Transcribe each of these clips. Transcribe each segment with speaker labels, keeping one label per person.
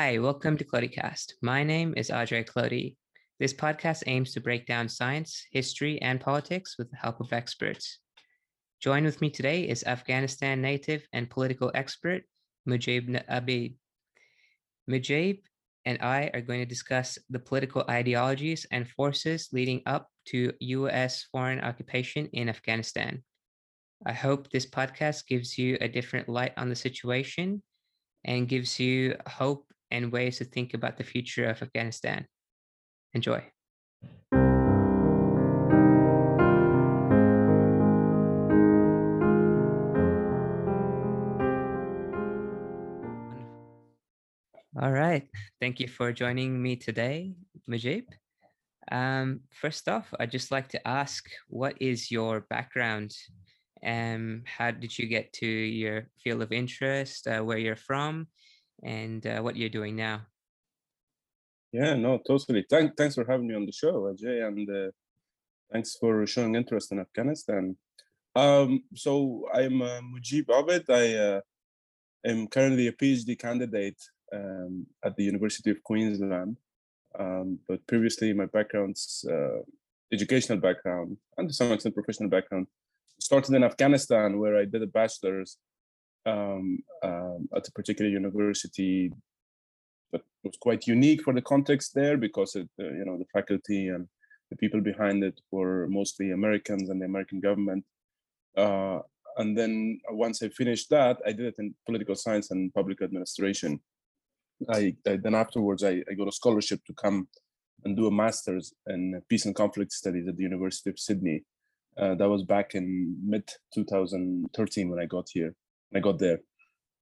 Speaker 1: Hi, welcome to Clodycast. My name is Ajay Clody. This podcast aims to break down science, history, and politics with the help of experts. Join with me today is Afghanistan native and political expert Mujib uh, Abid. Mujib and I are going to discuss the political ideologies and forces leading up to US foreign occupation in Afghanistan. I hope this podcast gives you a different light on the situation and gives you hope and ways to think about the future of Afghanistan. Enjoy. All right. Thank you for joining me today, Mujib. Um, first off, I'd just like to ask what is your background? Um, how did you get to your field of interest, uh, where you're from, and uh, what you're doing now?
Speaker 2: Yeah, no, totally. Thank, thanks for having me on the show, Ajay, and uh, thanks for showing interest in Afghanistan. Um, so I'm uh, Mujib Abid. I uh, am currently a PhD candidate um, at the University of Queensland. Um, but previously, my background's uh, educational background and to some extent professional background started in Afghanistan, where I did a bachelor's um, um, at a particular university that was quite unique for the context there because it, uh, you know the faculty and the people behind it were mostly Americans and the American government. Uh, and then once I finished that, I did it in political science and public administration. I, I then afterwards I, I got a scholarship to come and do a master's in peace and conflict studies at the University of Sydney. Uh, that was back in mid 2013 when I got here. I got there,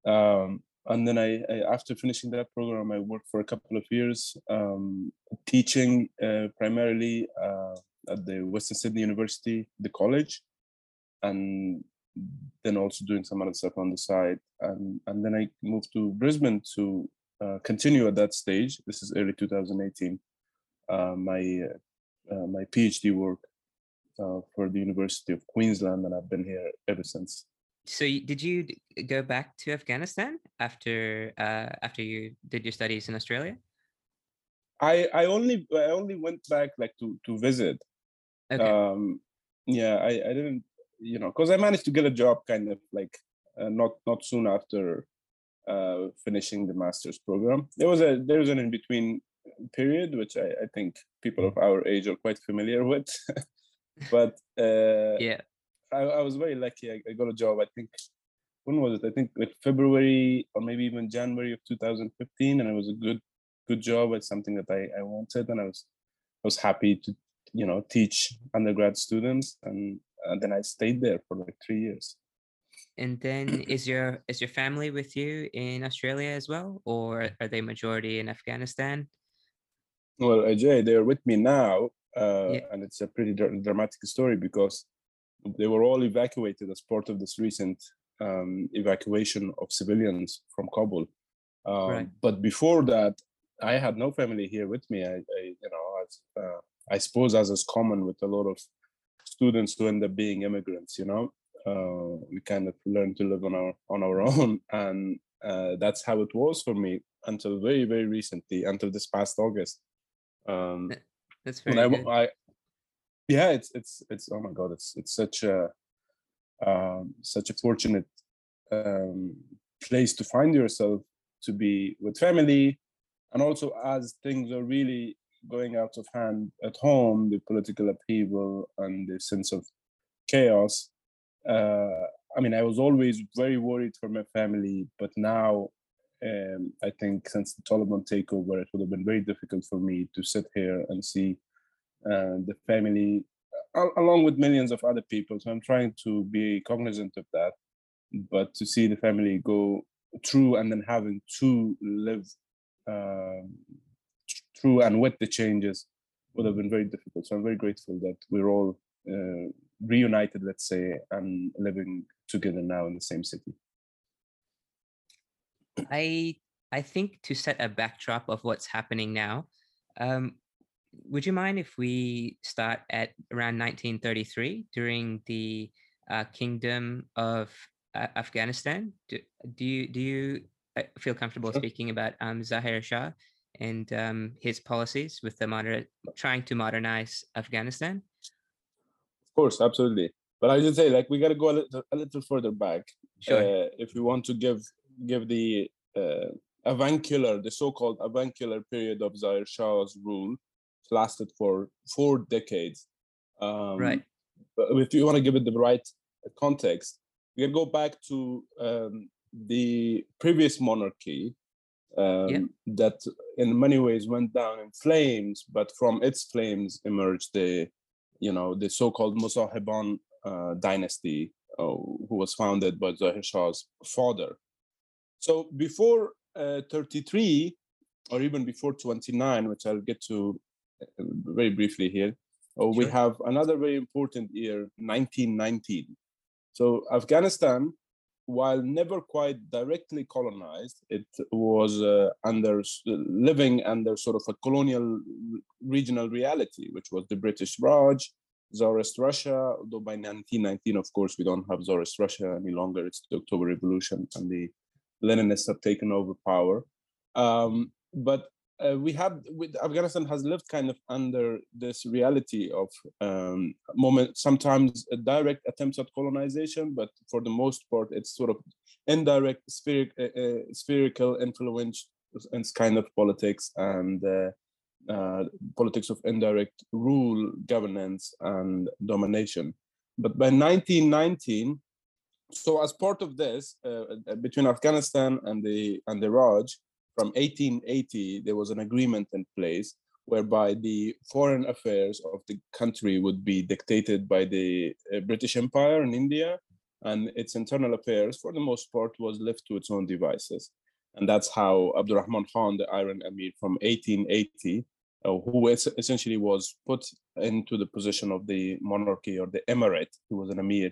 Speaker 2: um, and then I, I, after finishing that program, I worked for a couple of years um, teaching uh, primarily uh, at the Western Sydney University, the college, and then also doing some other stuff on the side. And and then I moved to Brisbane to uh, continue at that stage. This is early 2018. Uh, my uh, my PhD work for the University of Queensland, and I've been here ever since.
Speaker 1: So, did you go back to Afghanistan after after you did your studies in Australia?
Speaker 2: I I only I only went back like to to visit. Okay. Um, yeah, I I didn't you know because I managed to get a job kind of like uh, not not soon after uh, finishing the master's program. There was a there was an in between period which I, I think people of our age are quite familiar with. but uh,
Speaker 1: yeah,
Speaker 2: I, I was very lucky. I, I, got a job. I think when was it? I think like February or maybe even January of 2015, and it was a good good job. It's something that I, I wanted, and I was I was happy to you know teach undergrad students, and, and then I stayed there for like three years
Speaker 1: and then is your is your family with you in Australia as well, or are they majority in Afghanistan?
Speaker 2: Well, Ajay, they're with me now, uh, yeah. and it's a pretty dr- dramatic story because they were all evacuated as part of this recent um, evacuation of civilians from Kabul. Um, right. But before that, I had no family here with me. I, I you know, as, uh, I suppose as is common with a lot of students who end up being immigrants, you know, uh, we kind of learn to live on our on our own, and uh, that's how it was for me until very very recently, until this past August. Um,
Speaker 1: that's very I, good. I,
Speaker 2: yeah, it's it's it's oh my god, it's it's such a um, such a fortunate um, place to find yourself to be with family, and also as things are really going out of hand at home, the political upheaval and the sense of chaos uh, I mean, I was always very worried for my family, but now um, I think since the Taliban takeover, it would have been very difficult for me to sit here and see uh, the family uh, along with millions of other people. So I'm trying to be cognizant of that, but to see the family go through and then having to live um, through and with the changes would have been very difficult. So I'm very grateful that we're all uh, reunited, let's say, and living together now in the same city?
Speaker 1: I I think to set a backdrop of what's happening now, um, would you mind if we start at around 1933 during the uh, Kingdom of uh, Afghanistan? Do, do you do you feel comfortable sure. speaking about um, Zahir Shah and um, his policies with the moderate trying to modernize Afghanistan?
Speaker 2: Of course, absolutely. But I should say, like, we got to go a little, a little further back
Speaker 1: sure.
Speaker 2: uh, if we want to give give the uh, avuncular, the so-called avuncular period of Zahir Shah's rule, lasted for four decades.
Speaker 1: Um, right.
Speaker 2: But if you want to give it the right context, we can go back to um, the previous monarchy um, yeah. that in many ways went down in flames, but from its flames emerged the, you know, the so-called Mosahiban uh, dynasty, uh, who was founded by Zahir Shah's father. So before uh, 33, or even before 29, which I'll get to uh, very briefly here, uh, sure. we have another very important year, 1919. So Afghanistan while never quite directly colonized, it was uh, under living under sort of a colonial regional reality, which was the British Raj, Tsarist Russia. Although by 1919, of course, we don't have Tsarist Russia any longer. It's the October Revolution, and the Leninists have taken over power. Um, but uh, we have with Afghanistan has lived kind of under this reality of um, moment sometimes direct attempts at colonization, but for the most part it's sort of indirect spheric, uh, uh, spherical influence and kind of politics and uh, uh, politics of indirect rule, governance, and domination. But by 1919, so as part of this, uh, between Afghanistan and the and the Raj, from 1880, there was an agreement in place whereby the foreign affairs of the country would be dictated by the uh, British Empire in India, and its internal affairs, for the most part, was left to its own devices. And that's how Abdurrahman Khan, the Iron Emir from 1880, uh, who essentially was put into the position of the monarchy or the emirate, he was an emir,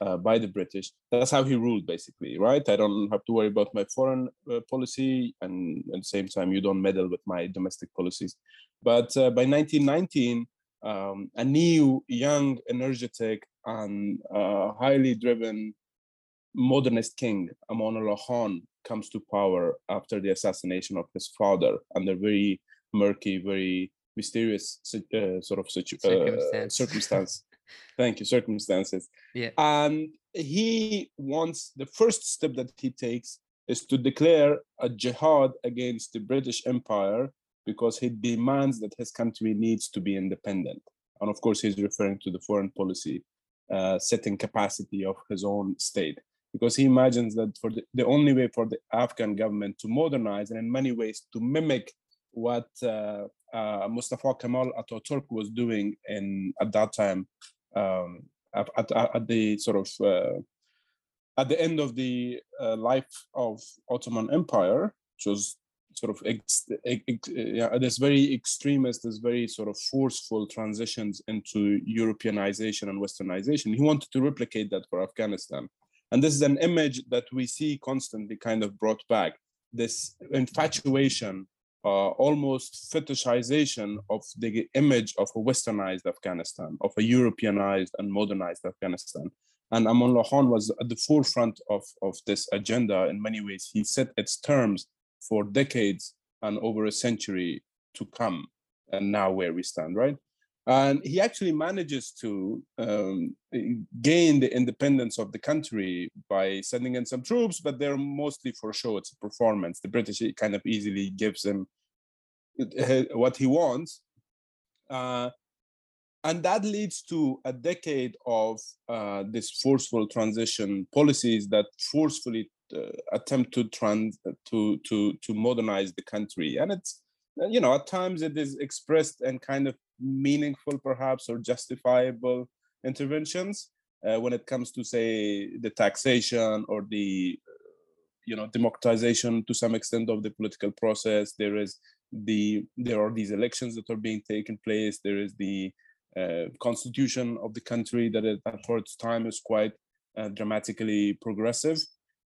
Speaker 2: uh, by the British. That's how he ruled, basically, right? I don't have to worry about my foreign uh, policy, and at the same time, you don't meddle with my domestic policies. But uh, by 1919, um, a new, young, energetic, and uh, highly driven modernist king, Amanullah Khan, comes to power after the assassination of his father under very murky, very mysterious uh, sort of situ- circumstance. circumstance. Thank you circumstances.
Speaker 1: Yeah.
Speaker 2: And he wants the first step that he takes is to declare a jihad against the british empire because he demands that his country needs to be independent. And of course he's referring to the foreign policy uh, setting capacity of his own state. Because he imagines that for the, the only way for the afghan government to modernize and in many ways to mimic what uh, uh, Mustafa Kemal Ataturk was doing in at that time um, at, at, at, the sort of uh, at the end of the uh, life of Ottoman Empire, which was sort of ex, ex, yeah, this very extremist, this very sort of forceful transitions into Europeanization and Westernization. He wanted to replicate that for Afghanistan. And this is an image that we see constantly kind of brought back this infatuation uh, almost fetishization of the image of a westernized Afghanistan, of a Europeanized and modernized Afghanistan. And Amanullah Khan was at the forefront of, of this agenda in many ways. He set its terms for decades and over a century to come, and now where we stand, right? And he actually manages to um, gain the independence of the country by sending in some troops, but they're mostly for show. It's a performance. The British kind of easily gives him uh, what he wants. Uh, and that leads to a decade of uh, this forceful transition policies that forcefully uh, attempt to trans to to to modernize the country and it's you know at times it is expressed and kind of meaningful perhaps or justifiable interventions uh, when it comes to say the taxation or the you know democratization to some extent of the political process. There is the there are these elections that are being taken place. There is the uh, constitution of the country that at for its time is quite uh, dramatically progressive.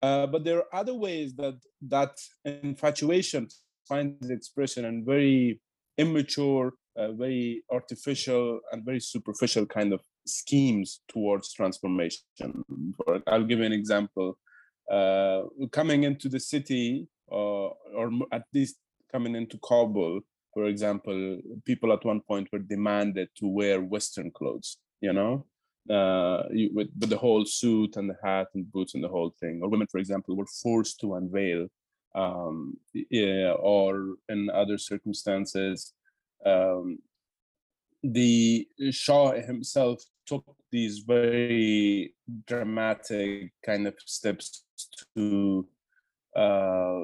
Speaker 2: Uh, but there are other ways that that infatuation finds expression in very immature uh, very artificial and very superficial kind of schemes towards transformation. I'll give you an example. uh, coming into the city, uh, or at least coming into Kabul, for example, people at one point were demanded to wear Western clothes, you know, uh, with, with the whole suit and the hat and boots and the whole thing. Or women, for example, were forced to unveil, um, yeah, or in other circumstances, um, the Shah himself took these very dramatic kind of steps to uh,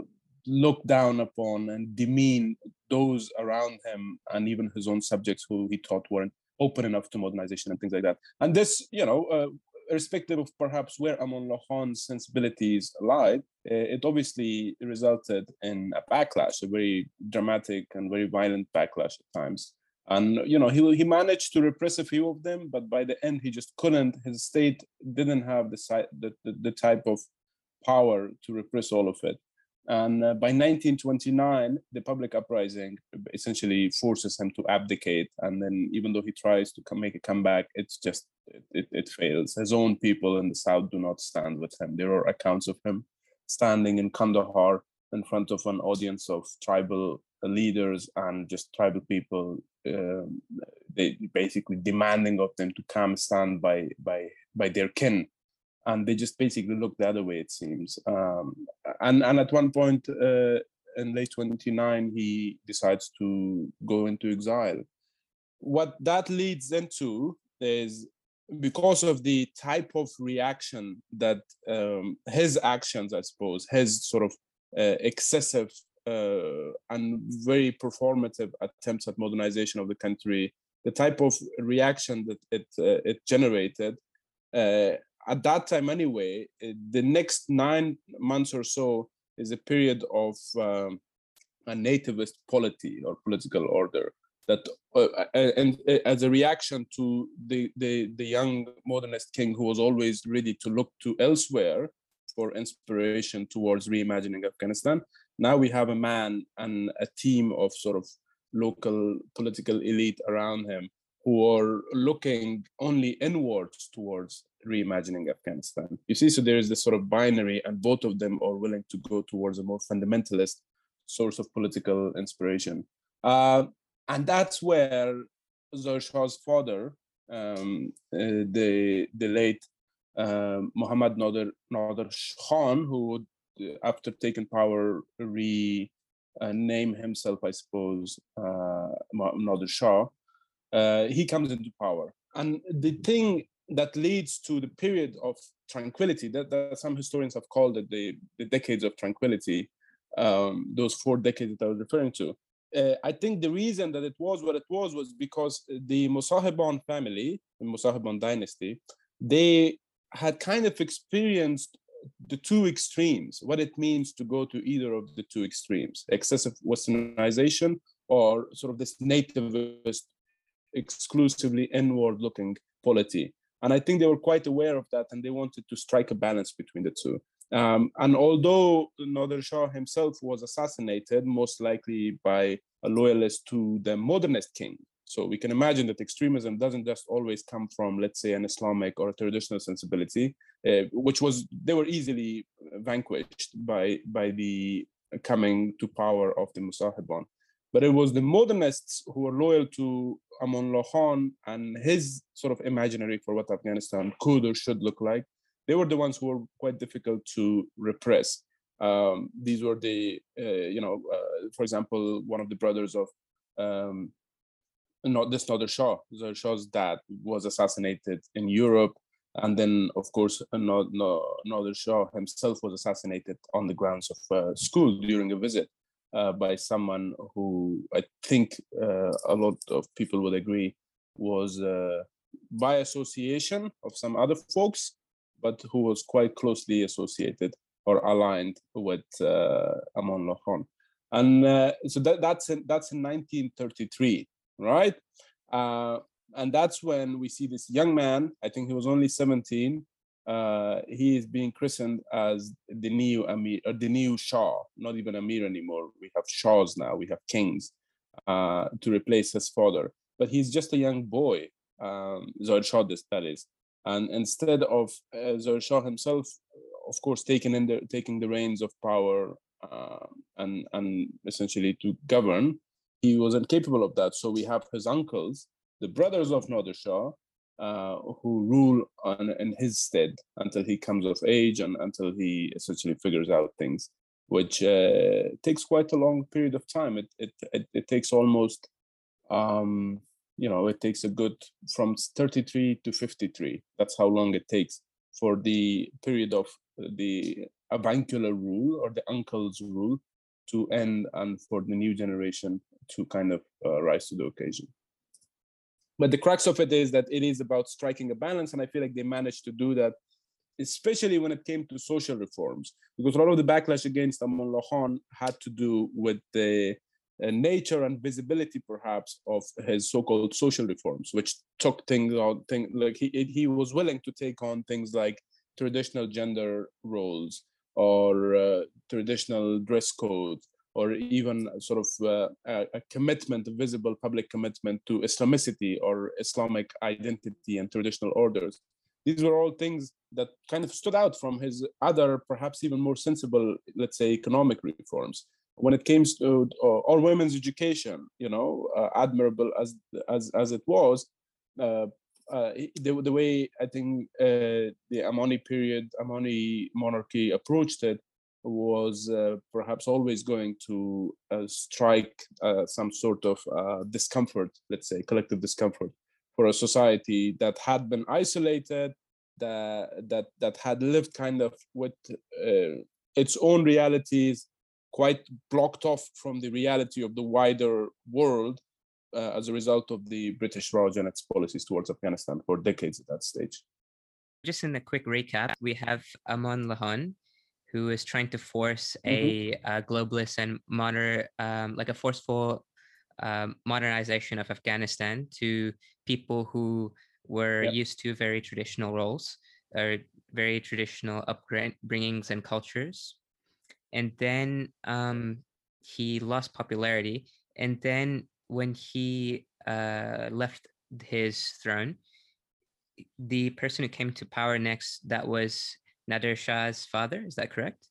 Speaker 2: look down upon and demean those around him and even his own subjects who he thought weren't open enough to modernization and things like that. And this, you know, uh, irrespective of perhaps where Amanullah Khan's sensibilities lied, uh, it obviously resulted in a backlash, a very dramatic and very violent backlash at times. And you know he he managed to repress a few of them but by the end he just couldn't. His state didn't have the the, the, the type of power to repress all of it and uh, by 1929 the public uprising essentially forces him to abdicate. And then even though he tries to come, make a comeback it's just it, it, fails. His own people in the south do not stand with him. There are accounts of him standing in kandahar in front of an audience of tribal leaders and just tribal people um, they basically demanding of them to come stand by by by their kin and they just basically look the other way it seems. Um, and and at one point uh, in late 29 he decides to go into exile. What that leads into is because of the type of reaction that um, his actions i suppose his sort of uh, excessive uh, and very performative attempts at modernization of the country, the type of reaction that it uh, it generated uh, at that time anyway, the next nine months or so is a period of um, a nativist polity or political order that uh, and uh, as a reaction to the, the the young modernist king who was always ready to look to elsewhere for inspiration towards reimagining afghanistan now we have a man and a team of sort of local political elite around him who are looking only inwards towards reimagining Afghanistan. You see, so there is this sort of binary, and both of them are willing to go towards a more fundamentalist source of political inspiration. Uh, and that's where Zahir Shah's father, um, uh, the the late uh, Muhammad Nader, Nader Khan, who would after taking power, rename uh, himself, I suppose, uh, Nader Shah, uh, he comes into power. And the thing that leads to the period of tranquility, that, that some historians have called it the, the decades of tranquility, um, those four decades that I was referring to. Uh, I think the reason that it was what it was was because the Mosahiban family, the Mosahiban dynasty, they had kind of experienced the two extremes, what it means to go to either of the two extremes, excessive westernization or sort of this nativist, exclusively inward looking polity. And I think they were quite aware of that and they wanted to strike a balance between the two. Um, and although Nader Shah himself was assassinated, most likely by a loyalist to the modernist king, so we can imagine that extremism doesn't just always come from, let's say, an Islamic or a traditional sensibility, uh, which was they were easily vanquished by by the coming to power of the Mosahiban. But it was the modernists who were loyal to Amanullah Khan and his sort of imaginary for what Afghanistan could or should look like. They were the ones who were quite difficult to repress. Um, these were the, uh, you know, uh, for example, one of the brothers of um, not this Nader Shah. The Shah's dad was assassinated in Europe, and then of course Nader Shah himself was assassinated on the grounds of uh, school during a visit uh, by someone who I think uh, a lot of people would agree was uh, by association of some other folks, but who was quite closely associated or aligned with uh, Amanullah Khan. And uh, so that, that's in, that's in 1933 right? And that's when we see this young man, I think he was only 17, uh, he is being christened as the new Amir, or the new Shah, not even Amir anymore. We have Shahs now, we have kings uh, to replace his father. But he's just a young boy, um, Zahir Shah, that is. And instead of uh, Zahir Shah himself of course, taking in the taking the reins of power uh, and and essentially to govern, he was incapable of that. So we have his uncles, the brothers of Nader Shah, uh, who rule on, in his stead until he comes of age and until he essentially figures out things, which uh, takes quite a long period of time. It it it, it takes almost, um, you know, it takes a good from 33 to 53. That's how long it takes for the period of the avuncular rule or the uncle's rule to end and for the new generation to kind of uh, rise to the occasion. But the crux of it is that it is about striking a balance, and I feel like they managed to do that, especially when it came to social reforms, because a lot of the backlash against Amanullah Khan had to do with the uh, nature and visibility, perhaps, of his so-called social reforms, which took things on thing like he he was willing to take on things like traditional gender roles or uh, traditional dress codes or even sort of uh, a, commitment, a visible public commitment to Islamicity or Islamic identity and traditional orders. These were all things that kind of stood out from his other, perhaps even more sensible, let's say, economic reforms. When it came to uh, all women's education, you know, uh, admirable as as as it was, uh, uh, the, the way I think uh, the Amani period, Amani monarchy approached it was uh, perhaps always going to uh, strike uh, some sort of uh, discomfort, let's say collective discomfort for a society that had been isolated, that that that had lived kind of with uh, its own realities, quite blocked off from the reality of the wider world uh, as a result of the British Raj and its policies towards Afghanistan for decades at that stage.
Speaker 1: Just in a quick recap, we have Amanullah Khan, who is trying to force mm-hmm. a, a, globalist and modern, um, like a forceful um, modernization of Afghanistan to people who were yep. used to very traditional roles or very traditional upbringings and cultures. And then um, he lost popularity. And then when he uh, left his throne, the person who came to power next that was Nader Shah's father. Is that correct?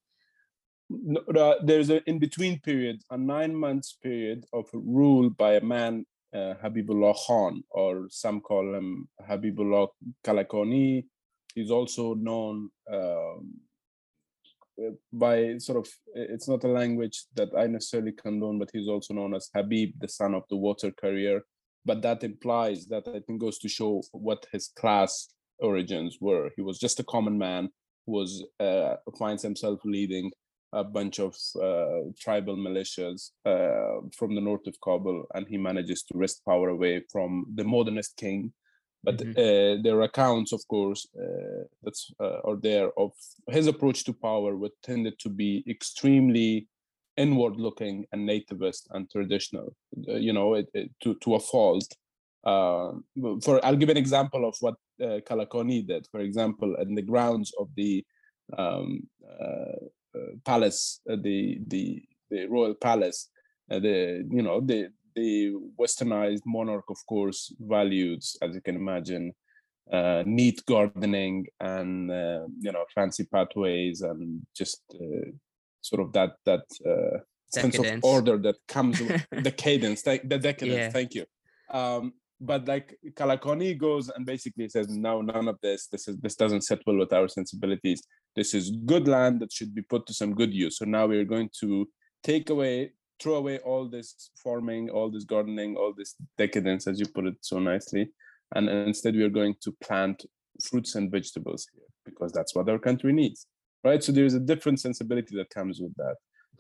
Speaker 2: No, uh, there's an in-between period, a nine months period of rule by a man, uh, Habibullah Khan, or some call him Habibullah Kalakoni. He's also known um, by sort of, it's not a language that I necessarily condone, but he's also known as Habib, the son of the water carrier. But that implies that I think goes to show what his class origins were. He was just a common man was uh, finds himself leading a bunch of uh, tribal militias uh, from the north of Kabul, and he manages to wrest power away from the modernist king. But mm-hmm. Uh, there are accounts, of course, uh, that's uh, are there of his approach to power, which tended to be extremely inward-looking and nativist and traditional. you know, it, it, to to a fault. for I'll give an example of what uh, Kalakoni did, for example, in the grounds of the um, uh, uh palace, uh, the the the royal palace, uh, the you know the the westernized monarch, of course, values as you can imagine. Uh, neat gardening and uh, you know fancy pathways and just uh, sort of that that sense of order that comes with the cadence, the decadence. Yeah. Thank you. Um, but like Kalakoni goes and basically says, no, none of this. This is this doesn't set well with our sensibilities. This is good land that should be put to some good use. So now we're going to take away, throw away all this farming, all this gardening, all this decadence, as you put it so nicely, and instead we are going to plant fruits and vegetables here because that's what our country needs, right? So there's a different sensibility that comes with that.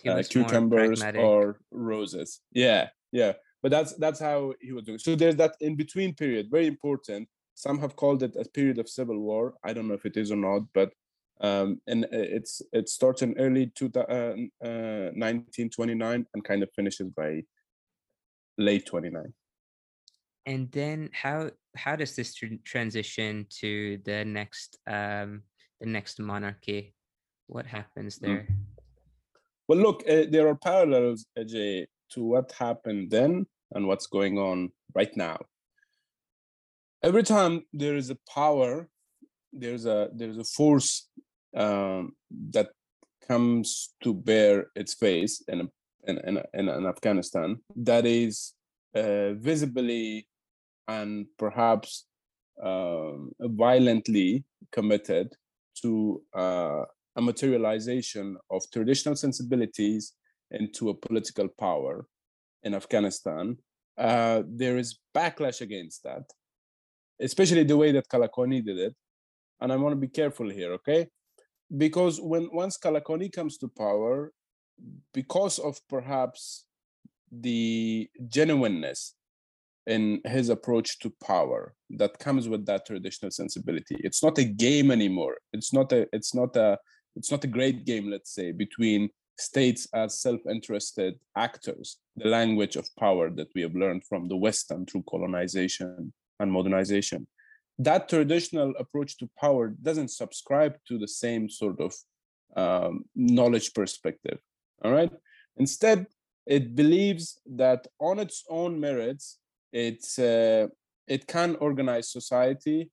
Speaker 2: Uh, cucumbers or roses. Yeah, yeah but that's that's how he was doing so there's that in between period very important. Some have called it a period of civil war. I don't know if it is or not but um, and it's it starts in early two, uh, uh, 1929 and kind of finishes by late 29
Speaker 1: and then how how does this tr- transition to the next um the next monarchy? What happens mm. there?
Speaker 2: Well look uh, there are parallels Ajay, to what happened then and what's going on right now. Every time there is a power, there's a there's a force um, that comes to bear its face in in, in, in, Afghanistan that is uh, visibly and perhaps um, violently committed to uh, a materialization of traditional sensibilities into a political power in Afghanistan, uh, there is backlash against that, especially the way that Kalakoni did it. And I want to be careful here, okay? Because when once Kalakoni comes to power, because of perhaps the genuineness in his approach to power that comes with that traditional sensibility it's not a game anymore it's not a it's not a it's not a great game let's say between states as self-interested actors the language of power that we have learned from the west and through colonization and modernization. That traditional approach to power doesn't subscribe to the same sort of um, knowledge perspective all right? Instead it believes that on its own merits it's uh, it can organize society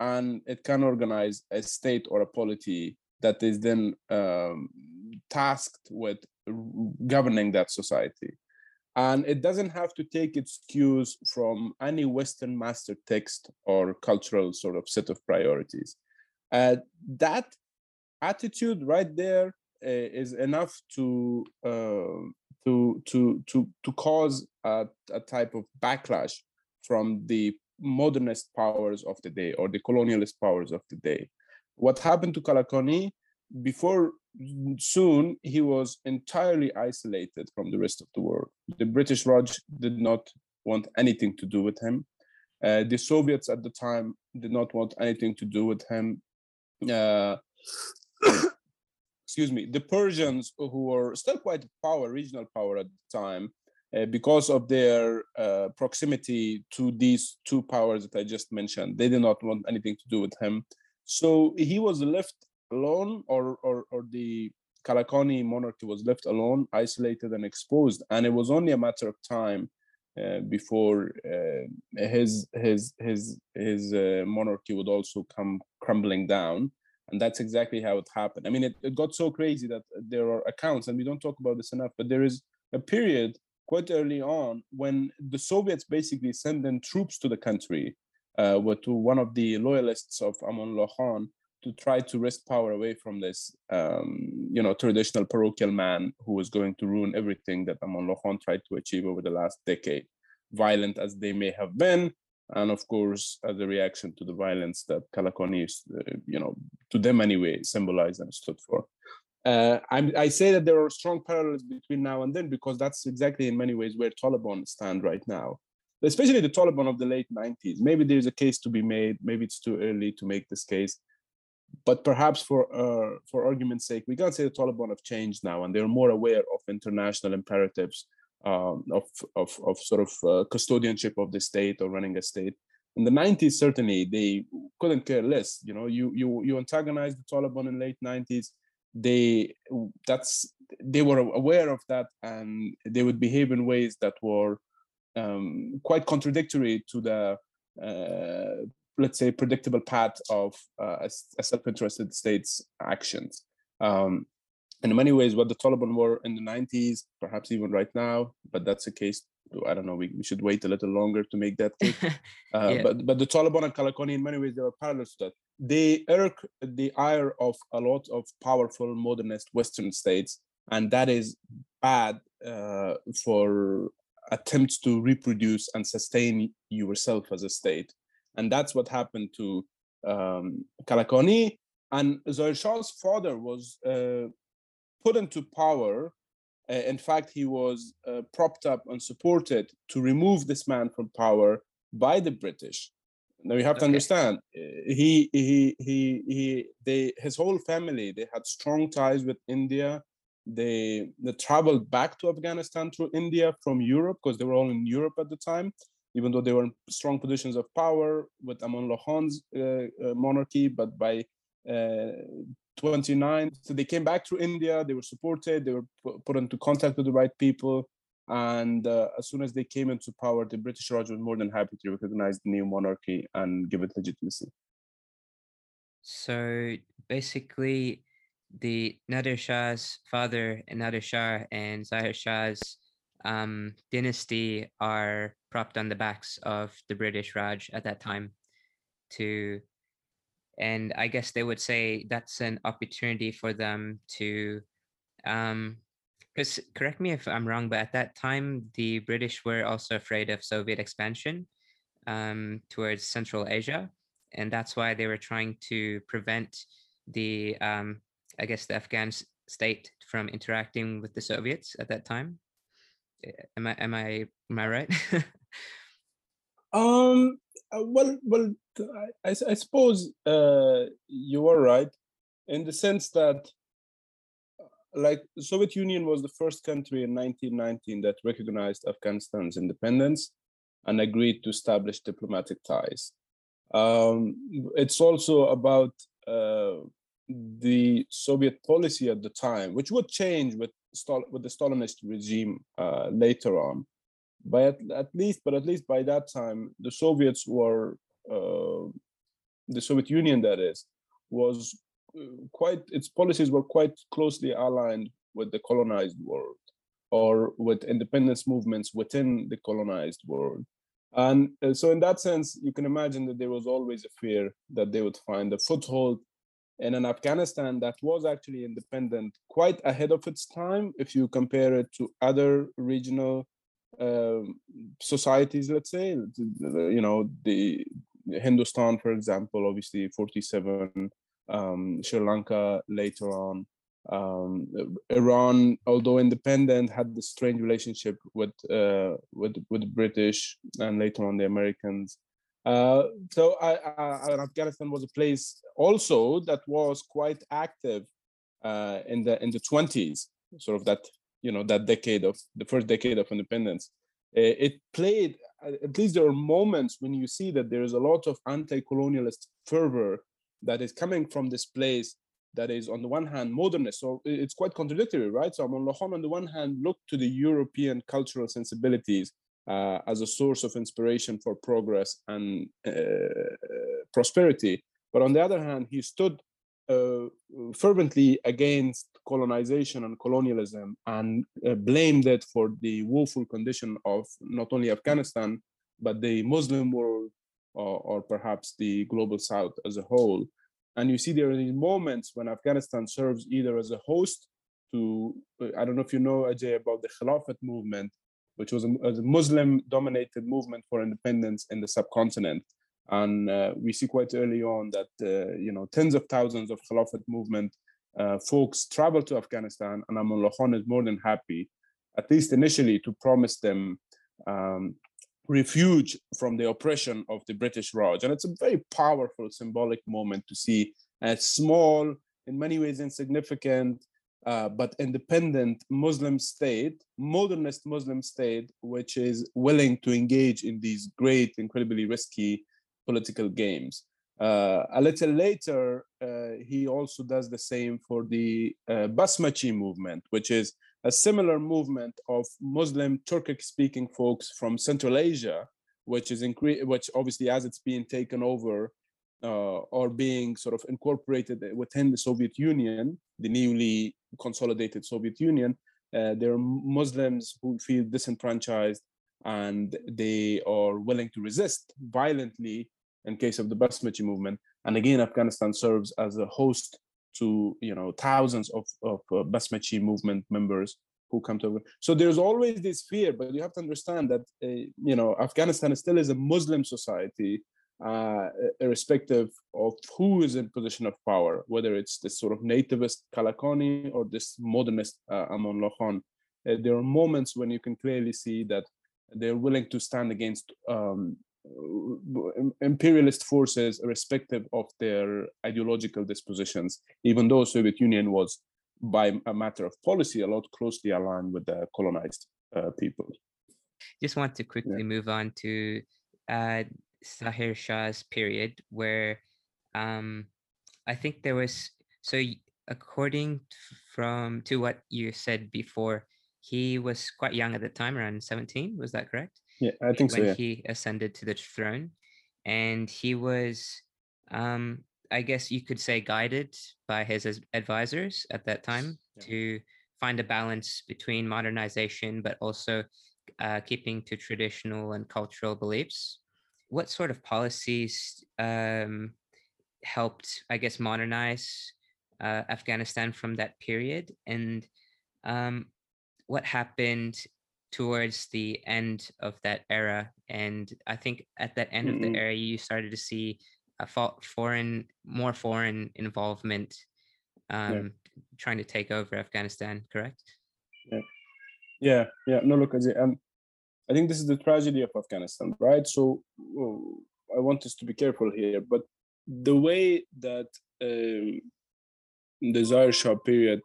Speaker 2: and it can organize a state or a polity that is then um, tasked with governing that society and it doesn't have to take its cues from any western master text or cultural sort of set of priorities uh, that attitude right there uh, is enough to uh, to to to to cause a, a type of backlash from the modernist powers of the day or the colonialist powers of the day. What happened to Kalakoni before soon he was entirely isolated from the rest of the world. The British Raj did not want anything to do with him. Uh, the Soviets at the time did not want anything to do with him. Uh, excuse me, the Persians, who were still quite power, regional power at the time, uh, because of their uh, proximity to these two powers that I just mentioned, they did not want anything to do with him. So he was left alone, or or, or the Kalakoni monarchy was left alone, isolated, and exposed. And it was only a matter of time uh, before uh, his his his his uh, monarchy would also come crumbling down and that's exactly how it happened i mean it, it got so crazy that there are accounts and we don't talk about this enough but there is a period quite early on when the soviets basically sent in troops to the country uh, to one of the loyalists of amanullah khan to try to wrest power away from this um, you know traditional parochial man who was going to ruin everything that amanullah khan tried to achieve over the last decade violent as they may have been and of course as a reaction to the violence that Kalakoni uh, you know, to them anyway, symbolized and stood for. Uh, i say that there are strong parallels between now and then because that's exactly in many ways where Taliban stand right now, especially the Taliban of the late 90s. Maybe there's a case to be made. Maybe it's too early to make this case, but perhaps for uh, for argument's sake, we can't say the Taliban have changed now and they're more aware of international imperatives um, of, of, of sort of uh, custodianship of the state or running a state. In the 90s, certainly they couldn't care less. You know, you you you antagonized the Taliban in the late 90s. They that's they were aware of that, and they would behave in ways that were um, quite contradictory to the uh, let's say predictable path of uh, a, self-interested state's actions. Um, in many ways what the Taliban were in the 90s, perhaps even right now, but that's a case. I don't know. We, we should wait a little longer to make that case. Uh, yeah. But but the Taliban and Kalakoni, in many ways, they were parallels to that. They irk the ire of a lot of powerful modernist Western states, and that is bad uh, for attempts to reproduce and sustain yourself as a state. And that's what happened to um, Kalakoni. And Shah's father was uh, put into power. Uh, in fact, he was uh, propped up and supported to remove this man from power by the British. Now you have to understand, uh, he he he he they his whole family they had strong ties with India. They they traveled back to Afghanistan through India from Europe because they were all in Europe at the time, even though they were in strong positions of power with Amanullah Khan's uh, uh, monarchy. But by uh, 29. So they came back to India. They were supported. They were put into contact with the right people. And uh, as soon as they came into power, the British Raj was more than happy to recognize the new monarchy and give it legitimacy.
Speaker 1: So basically the Nader Shah's father, Nader Shah, and Zahir Shah's um, dynasty are propped on the backs of the British Raj at that time to and I guess they would say that's an opportunity for them to um because correct me if I'm wrong, but at that time the British were also afraid of Soviet expansion um, towards Central Asia, and that's why they were trying to prevent the um, I guess the Afghan state from interacting with the Soviets at that time. Am I am I am I right?
Speaker 2: um. Uh, well, well, I, I suppose uh, you are right in the sense that like the Soviet Union was the first country in 1919 that recognized Afghanistan's independence and agreed to establish diplomatic ties. Um, it's also about uh, the Soviet policy at the time, which would change with with the Stalinist regime uh, later on. But at, at, least, but at least by that time, the Soviets were uh, the Soviet Union, that is, was uh, quite its policies were quite closely aligned with the colonized world or with independence movements within the colonized world. And uh, so, in that sense, you can imagine that there was always a fear that they would find a foothold in an Afghanistan that was actually independent quite ahead of its time if you compare it to other regional um, societies, let's say, you know, the Hindustan, for example, obviously 47, um, Sri Lanka later on. Um, Iran, although independent, had this strange relationship with uh, with with the British and later on the Americans. Uh, so I, I, Afghanistan was a place also that was quite active uh, in the in the 20s, sort of that you know that decade of the first decade of independence. It played at least there are moments when you see that there is a lot of anti-colonialist fervor that is coming from this place that is on the one hand modernist so it's quite contradictory right so on the one hand looked to the european cultural sensibilities uh, as a source of inspiration for progress and uh, prosperity but on the other hand he stood uh, fervently against colonization and colonialism and uh, blamed it for the woeful condition of not only afghanistan but the muslim world or, or perhaps the global south as a whole. And you see there are these moments when Afghanistan serves either as a host to, I don't know if you know, Ajay, about the Khilafat movement, which was a, a Muslim dominated movement for independence in the subcontinent. And uh, we see quite early on that, uh, you know, tens of thousands of Khilafat movement uh, folks travel to Afghanistan, and Aman Khan is more than happy, at least initially, to promise them um, refuge from the oppression of the British Raj. And it's a very powerful symbolic moment to see a small, in many ways insignificant, uh, but independent Muslim state, modernist Muslim state, which is willing to engage in these great, incredibly risky political games. Uh, a little later, uh, he also does the same for the uh, Basmachi movement, which is a similar movement of Muslim Turkic speaking folks from Central Asia, which is incre- which obviously as it's being taken over uh, or being sort of incorporated within the Soviet Union, the newly consolidated Soviet Union, uh, there are Muslims who feel disenfranchised and they are willing to resist violently in case of the Basmachi movement. And again, Afghanistan serves as a host to you know thousands of of uh, Basmachi movement members who come to. So there's always this fear, but you have to understand that uh, you know Afghanistan still is a Muslim society, uh, irrespective of who is in position of power, whether it's this sort of nativist Kalakoni or this modernist uh, Aman Khan. Uh, there are moments when you can clearly see that they're willing to stand against um, imperialist forces irrespective of their ideological dispositions even though soviet union was by a matter of policy a lot closely aligned with the colonized uh, people
Speaker 1: just want to quickly yeah. move on to uh, Zahir Shah's period where um, I think there was so according from to what you said before he was quite young at the time around 17 was that correct
Speaker 2: yeah, I think
Speaker 1: when
Speaker 2: so. Yeah.
Speaker 1: he ascended to the throne, and he was um, I guess you could say guided by his advisors at that time yeah. to find a balance between modernization, but also uh, keeping to traditional and cultural beliefs. What sort of policies um, helped, I guess, modernize uh, Afghanistan from that period? And um, what happened towards the end of that era? And I think at that end mm-hmm. of the era, you started to see a foreign, more foreign involvement um, yeah. trying to take over Afghanistan, correct?
Speaker 2: Yeah, yeah, yeah. No, look, um, I think this is the tragedy of Afghanistan, right? So I want us to be careful here, but the way that um, the Zahir Shah period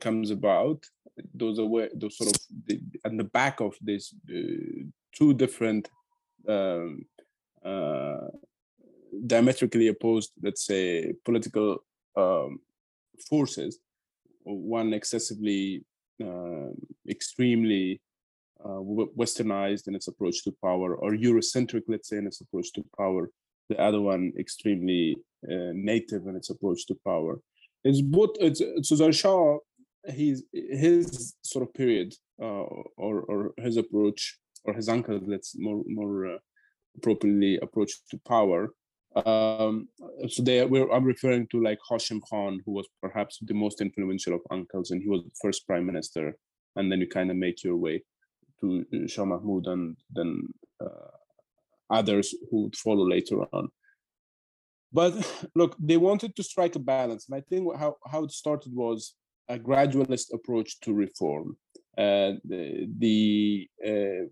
Speaker 2: comes about, those are where those sort of the, at the back of this uh, two different um, uh, diametrically opposed, let's say, political um, forces. One excessively, uh, extremely uh, westernized in its approach to power, or Eurocentric, let's say, in its approach to power. The other one extremely uh, native in its approach to power. It's both. It's Suzanne Shah. He's his sort of period, uh, or or his approach, or his uncle. Let's more more uh, appropriately approach to power. Um, so they were. I'm referring to like Hashim Khan, who was perhaps the most influential of uncles, and he was the first prime minister. And then you kind of make your way to Shah Mahmoud and then uh, others who would follow later on. But look, they wanted to strike a balance, and I think how, how it started was a gradualist approach to reform. Uh, the, the uh,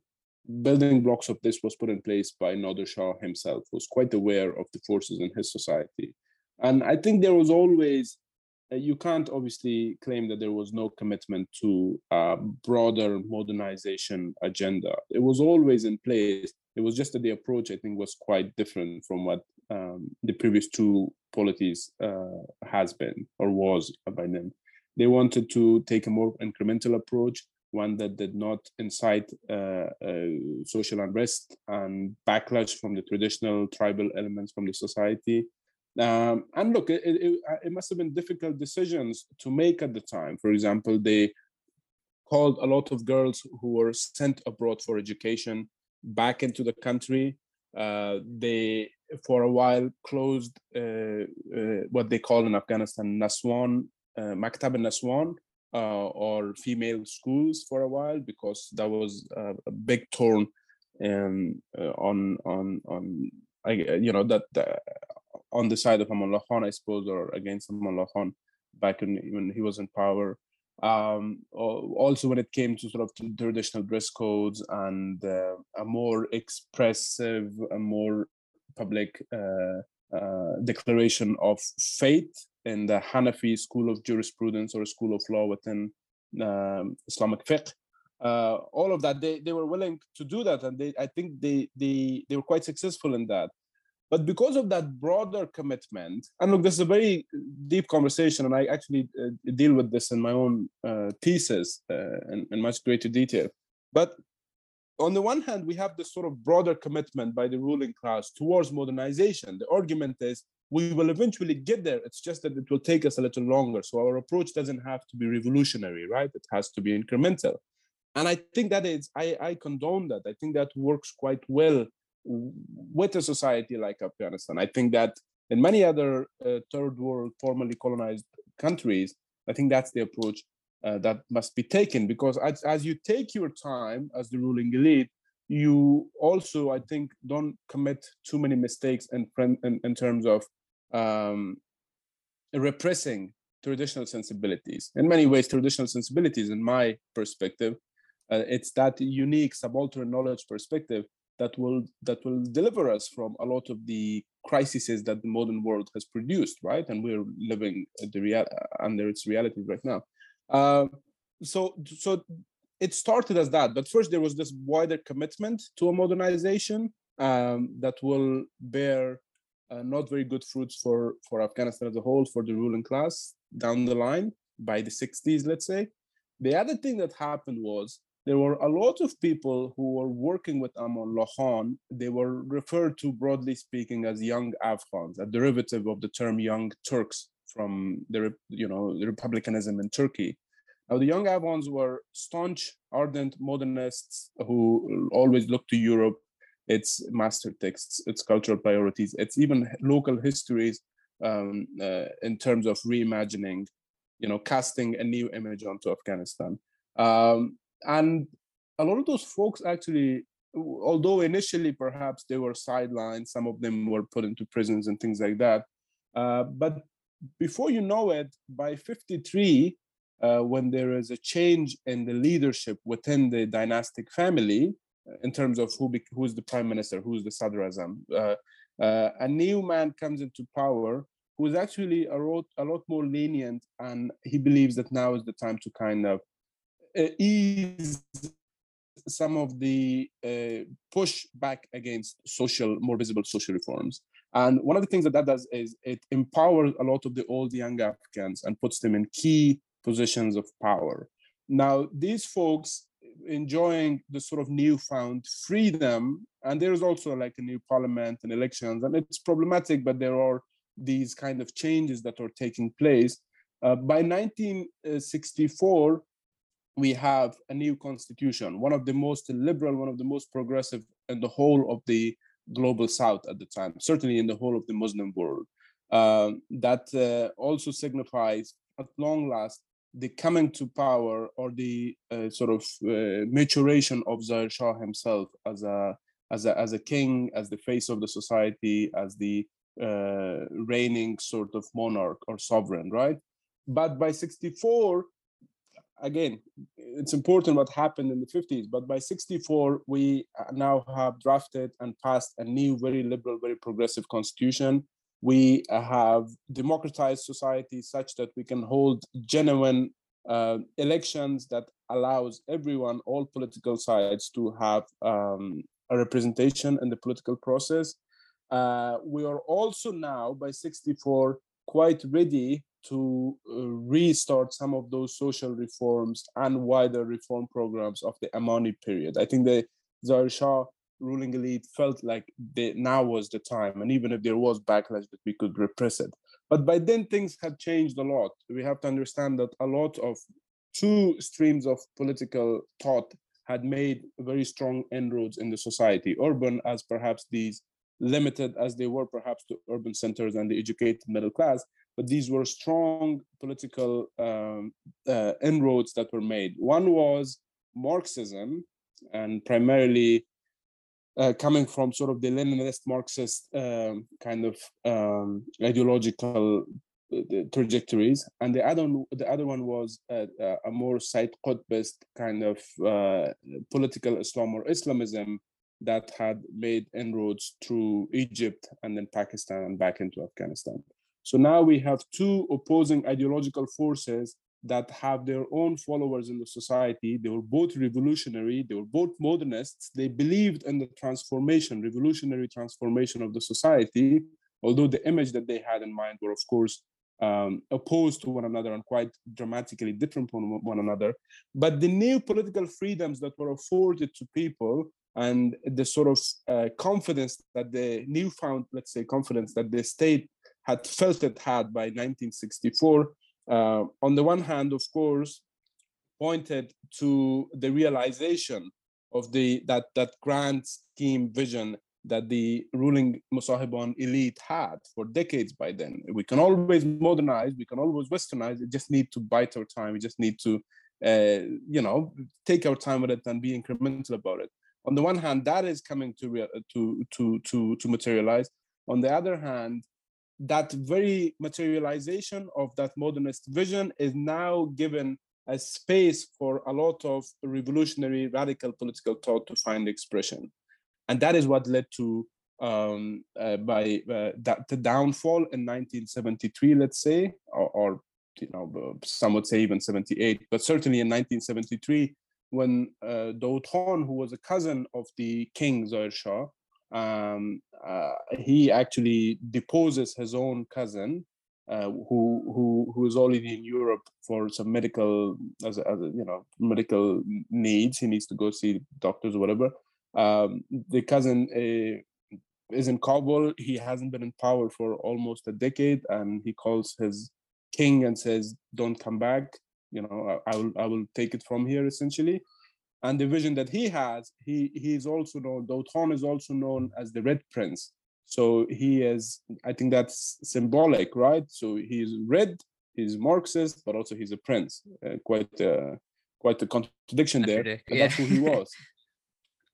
Speaker 2: building blocks of this was put in place by Nader Shah himself, who was quite aware of the forces in his society. And I think there was always uh, you can't obviously claim that there was no commitment to a broader modernization agenda. It was always in place. It was just that the approach, I think, was quite different from what um, the previous two polities uh, has been or was by then. They wanted to take a more incremental approach, one that did not incite uh, uh, social unrest and backlash from the traditional tribal elements from the society um, and look, it, it, uh, it, must have been difficult decisions to make at the time. For example, they called a lot of girls who were sent abroad for education back into the country. Uh, they, for a while, closed uh, uh, what they call in Afghanistan Naswan, uh, Maktab Naswan, uh, or female schools for a while because that was a big turn um, on on on you know that on the side of Amanullah Khan, I suppose, or against Amanullah Khan back in, when he was in power. Um, also, when it came to sort of traditional dress codes and uh, a more expressive, a more public uh, uh, declaration of faith in the Hanafi school of jurisprudence or school of law within um, Islamic fiqh. Uh, all of that, they, they were willing to do that, and they I think they they they were quite successful in that. But because of that broader commitment, and look, this is a very deep conversation, and I actually uh, deal with this in my own uh, thesis uh, in, in, much greater detail. But on the one hand, we have this sort of broader commitment by the ruling class towards modernization. The argument is we will eventually get there. It's just that it will take us a little longer. So our approach doesn't have to be revolutionary, right? It has to be incremental. And I think that is, I, I condone that. I think that works quite well with a society like Afghanistan. I think that in many other uh, third world formerly colonized countries, I think that's the approach uh, that must be taken because as, as you take your time as the ruling elite, you also, I think, don't commit too many mistakes in, in, in terms of um, repressing traditional sensibilities. In many ways, traditional sensibilities, in my perspective, uh, it's that unique subaltern knowledge perspective that will that will deliver us from a lot of the crises that the modern world has produced, right? And we're living the real under its reality right now. Uh, so so it started as that, but first there was this wider commitment to a modernization um, that will bear uh, not very good fruits for for Afghanistan as a whole, for the ruling class down the line by the 60s, let's say. The other thing that happened was there were a lot of people who were working with Amanullah Khan. They were referred to, broadly speaking, as young Afghans, a derivative of the term young Turks from the, you know, the republicanism in Turkey. Now, the young Afghans were staunch, ardent modernists who always looked to Europe, its master texts, its cultural priorities, its even local histories um, uh, in terms of reimagining, you know, casting a new image onto Afghanistan. Um, and a lot of those folks actually although initially perhaps they were sidelined some of them were put into prisons and things like that uh, but before you know it by 53 uh, when there is a change in the leadership within the dynastic family uh, in terms of who be, who's the prime minister who's the sadr azam uh, uh, a new man comes into power who is actually a lot, a lot more lenient and he believes that now is the time to kind of ease some of the uh, push back against social, more visible social reforms. And one of the things that that does is it empowers a lot of the old young Afghans and puts them in key positions of power. Now, these folks enjoying the sort of newfound freedom, and there's also like a new parliament and elections, and it's problematic, but there are these kind of changes that are taking place. Uh, by 1964, we have a new constitution, one of the most liberal, one of the most progressive in the whole of the global south at the time, certainly in the whole of the Muslim world. Um, that uh, also signifies, at long last, the coming to power or the uh, sort of uh, maturation of Zahir Shah himself as a as a as a king, as the face of the society, as the uh, reigning sort of monarch or sovereign, right? But by 64, again, it's important what happened in the 50s, but by 64, we uh, now have drafted and passed a new, very liberal, very progressive constitution. We uh, have democratized society such that we can hold genuine uh, elections that allows everyone, all political sides, to have um, a representation in the political process. Uh, we are also now, by 64, quite ready to uh, restart some of those social reforms and wider reform programs of the Amani period. I think the Zahir Shah ruling elite felt like they, now was the time, and even if there was backlash, that we could repress it. But by then, things had changed a lot. We have to understand that a lot of two streams of political thought had made very strong inroads in the society. Urban, as perhaps these limited as they were perhaps to urban centers and the educated middle class, but these were strong political um, uh, inroads that were made. One was Marxism, and primarily uh, coming from sort of the Leninist Marxist um, kind of um, ideological uh, trajectories, and the other the other one was a, a more Sayyid Qutbist kind of uh, political Islam or Islamism that had made inroads through Egypt and then Pakistan and back into Afghanistan. So now we have two opposing ideological forces that have their own followers in the society. They were both revolutionary, they were both modernists. They believed in the transformation, revolutionary transformation of the society, although the image that they had in mind were, of course, um, opposed to one another and quite dramatically different from one another. But the new political freedoms that were afforded to people and the sort of uh, confidence that the newfound, let's say, confidence that the state had felt it had by 1964. Uh, on the one hand, of course, pointed to the realization of the that that grand scheme vision that the ruling Mosahiban elite had for decades by then. We can always modernize, we can always westernize. We just need to bite our time. We just need to, uh, you know, take our time with it and be incremental about it. On the one hand, that is coming to to to to to materialize. On the other hand, that very materialization of that modernist vision is now given a space for a lot of revolutionary radical political thought to find expression. And that is what led to um, uh, by uh, that, the downfall in 1973 let's say or, or, you know some would say even 78 but certainly in 1973 when uh, Daud who was a cousin of the king Zahir Shah, um, uh, he actually deposes his own cousin uh, who who who is already in Europe for some medical as a, as a, you know medical needs. He needs to go see doctors or whatever. Um, the cousin uh, is in Kabul. He hasn't been in power for almost a decade, and he calls his king and says, "Don't come back. You know, I, I will I will take it from here." Essentially, and the vision that he has, he he is also known. Daud Khan is also known as the Red Prince so he is, I think that's symbolic, right? So he's red, he's Marxist, but also he's a prince. Uh, quite, uh, quite a contradiction there. Yeah. That's who he was.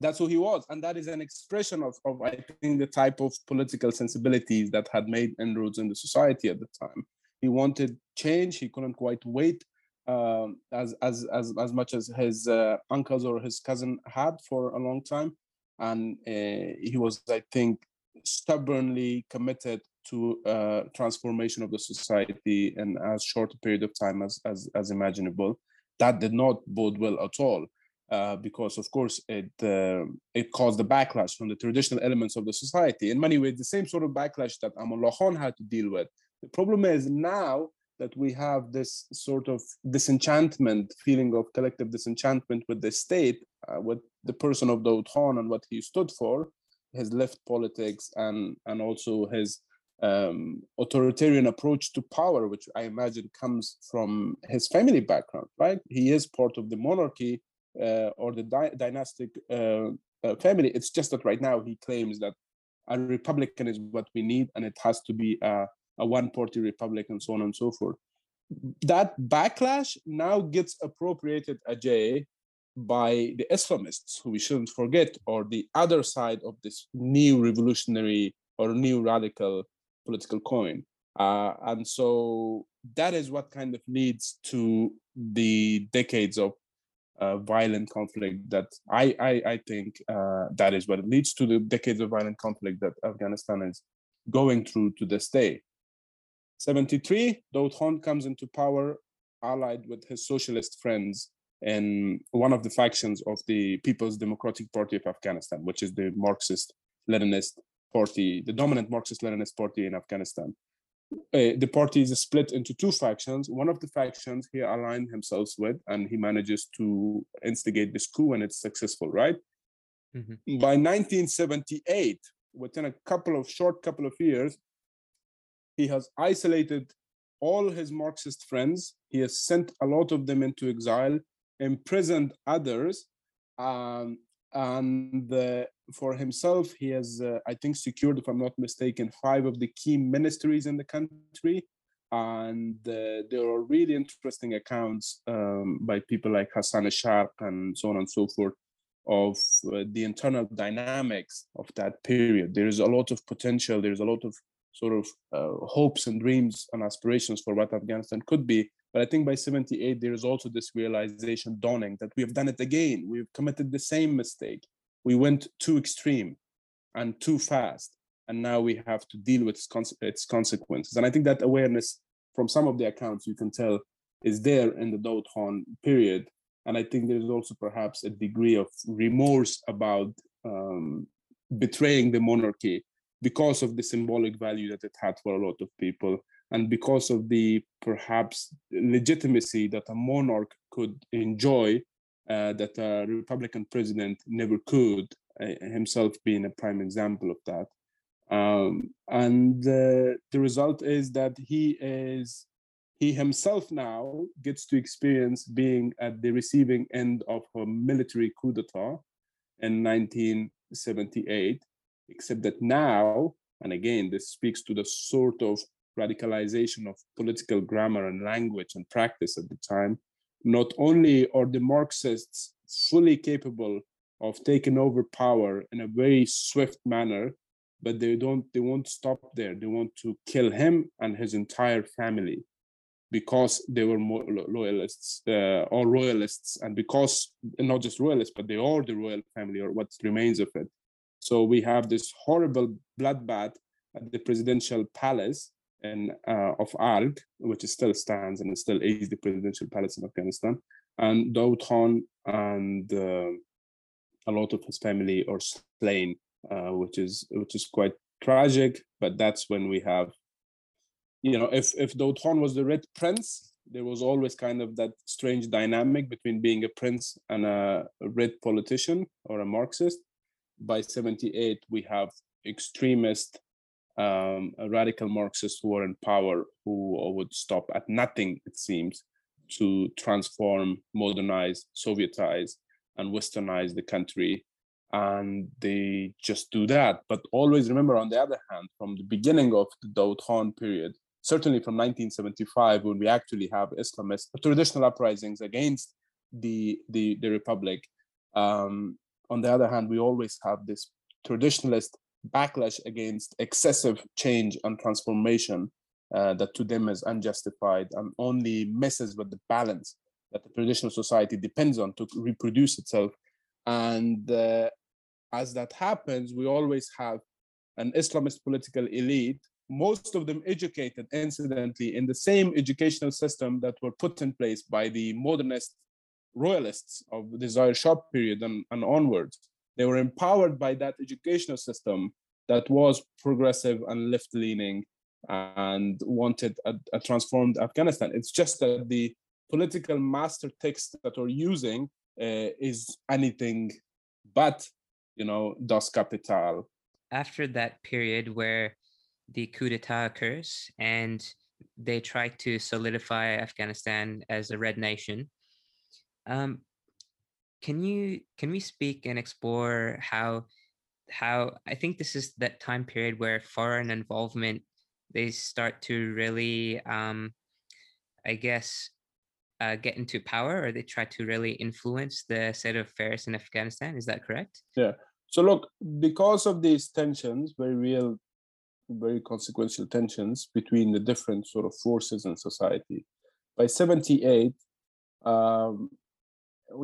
Speaker 2: that's who he was, and that is an expression of, of I think the type of political sensibilities that had made inroads in the society at the time. He wanted change. He couldn't quite wait um, as as as as much as his uh, uncles or his cousin had for a long time, and uh, he was, I think, stubbornly committed to uh, transformation of the society in as short a period of time as, as, as imaginable. That did not bode well at all. Uh, because of course it uh, it caused a backlash from the traditional elements of the society. In many ways, the same sort of backlash that Amanullah Khan had to deal with. The problem is now that we have this sort of disenchantment, feeling of collective disenchantment with the state, uh, with the person of Khan and what he stood for, his left politics and and also his um, authoritarian approach to power, which I imagine comes from his family background, right? He is part of the monarchy uh, or the dy- dynastic uh, uh, family. It's just that right now he claims that a republican is what we need, and it has to be a, a one-party republic, and so on and so forth. That backlash now gets appropriated, Ajay, by the Islamists, who we shouldn't forget, or the other side of this new revolutionary or new radical political coin. Uh, and so that is what kind of leads to the decades of uh, violent conflict that I, I, I think uh, that is what leads to the decades of violent conflict that Afghanistan is going through to this day. 73, Daud Khan comes into power allied with his socialist friends and one of the factions of the People's Democratic Party of Afghanistan, which is the Marxist Leninist party, the dominant Marxist Leninist party in Afghanistan. Uh, the party is split into two factions. One of the factions he aligned himself with, and he manages to instigate this coup, and it's successful, right? Mm-hmm. By 1978, within a couple of short couple of years, he has isolated all his Marxist friends. He has sent a lot of them into exile imprisoned others um, and uh, for himself he has uh, i think secured if i'm not mistaken five of the key ministries in the country. And uh, there are really interesting accounts um, by people like hassan Sharq and so on and so forth of uh, the internal dynamics of that period. There is a lot of potential. There's a lot of sort of uh, hopes and dreams and aspirations for what afghanistan could be but I think by 78, there is also this realization dawning that we have done it again. We've committed the same mistake. We went too extreme and too fast. And now we have to deal with its consequences. And I think that awareness from some of the accounts you can tell is there in the Daud period. And I think there's also perhaps a degree of remorse about um, betraying the monarchy because of the symbolic value that it had for a lot of people and because of the perhaps legitimacy that a monarch could enjoy uh, that a republican president never could uh, himself being a prime example of that. Um, and uh, the result is that he is he himself now gets to experience being at the receiving end of a military coup d'etat in 1978 except that now and again this speaks to the sort of radicalization of political grammar and language and practice at the time, not only are the Marxists fully capable of taking over power in a very swift manner, but they don't they won't stop there. They want to kill him and his entire family because they were loyalists uh, or royalists, and because not just royalists, but they are the royal family or what remains of it. So we have this horrible bloodbath at the presidential palace and uh, of Arg, which still stands and still is the presidential palace in Afghanistan, and Daud Khan and uh, a lot of his family are slain, uh, which is which is quite tragic. But that's when we have you know, if if Daoud Khan was the Red Prince, there was always kind of that strange dynamic between being a prince and a red politician or a Marxist. By 78, we have extremist, um, radical Marxists who are in power who would stop at nothing, it seems, to transform, modernize, Sovietize, and westernize the country. And they just do that. But always remember, on the other hand, from the beginning of the Daoud Khan period, certainly from 1975 when we actually have Islamist traditional uprisings against the the, the republic. Um, on the other hand, we always have this traditionalist backlash against excessive change and transformation uh, that to them is unjustified and only messes with the balance that the traditional society depends on to reproduce itself. And uh, as that happens, we always have an Islamist political elite most of them educated, incidentally, in the same educational system that were put in place by the modernist royalists of the Zahir Shah period and, and onwards. They were empowered by that educational system that was progressive and left-leaning and wanted a, a, transformed Afghanistan. It's just that the political master text that we're using uh, is anything but, you know, Das Kapital.
Speaker 1: After that period where the coup d'etat occurs and they try to solidify Afghanistan as a red nation. Um, can you can we speak and explore how how I think this is that time period where foreign involvement they start to really um, I guess uh, get into power or they try to really influence the set of affairs in Afghanistan. Is that correct?
Speaker 2: Yeah. So look, because of these tensions, very real very consequential tensions between the different sort of forces in society. By 78, um,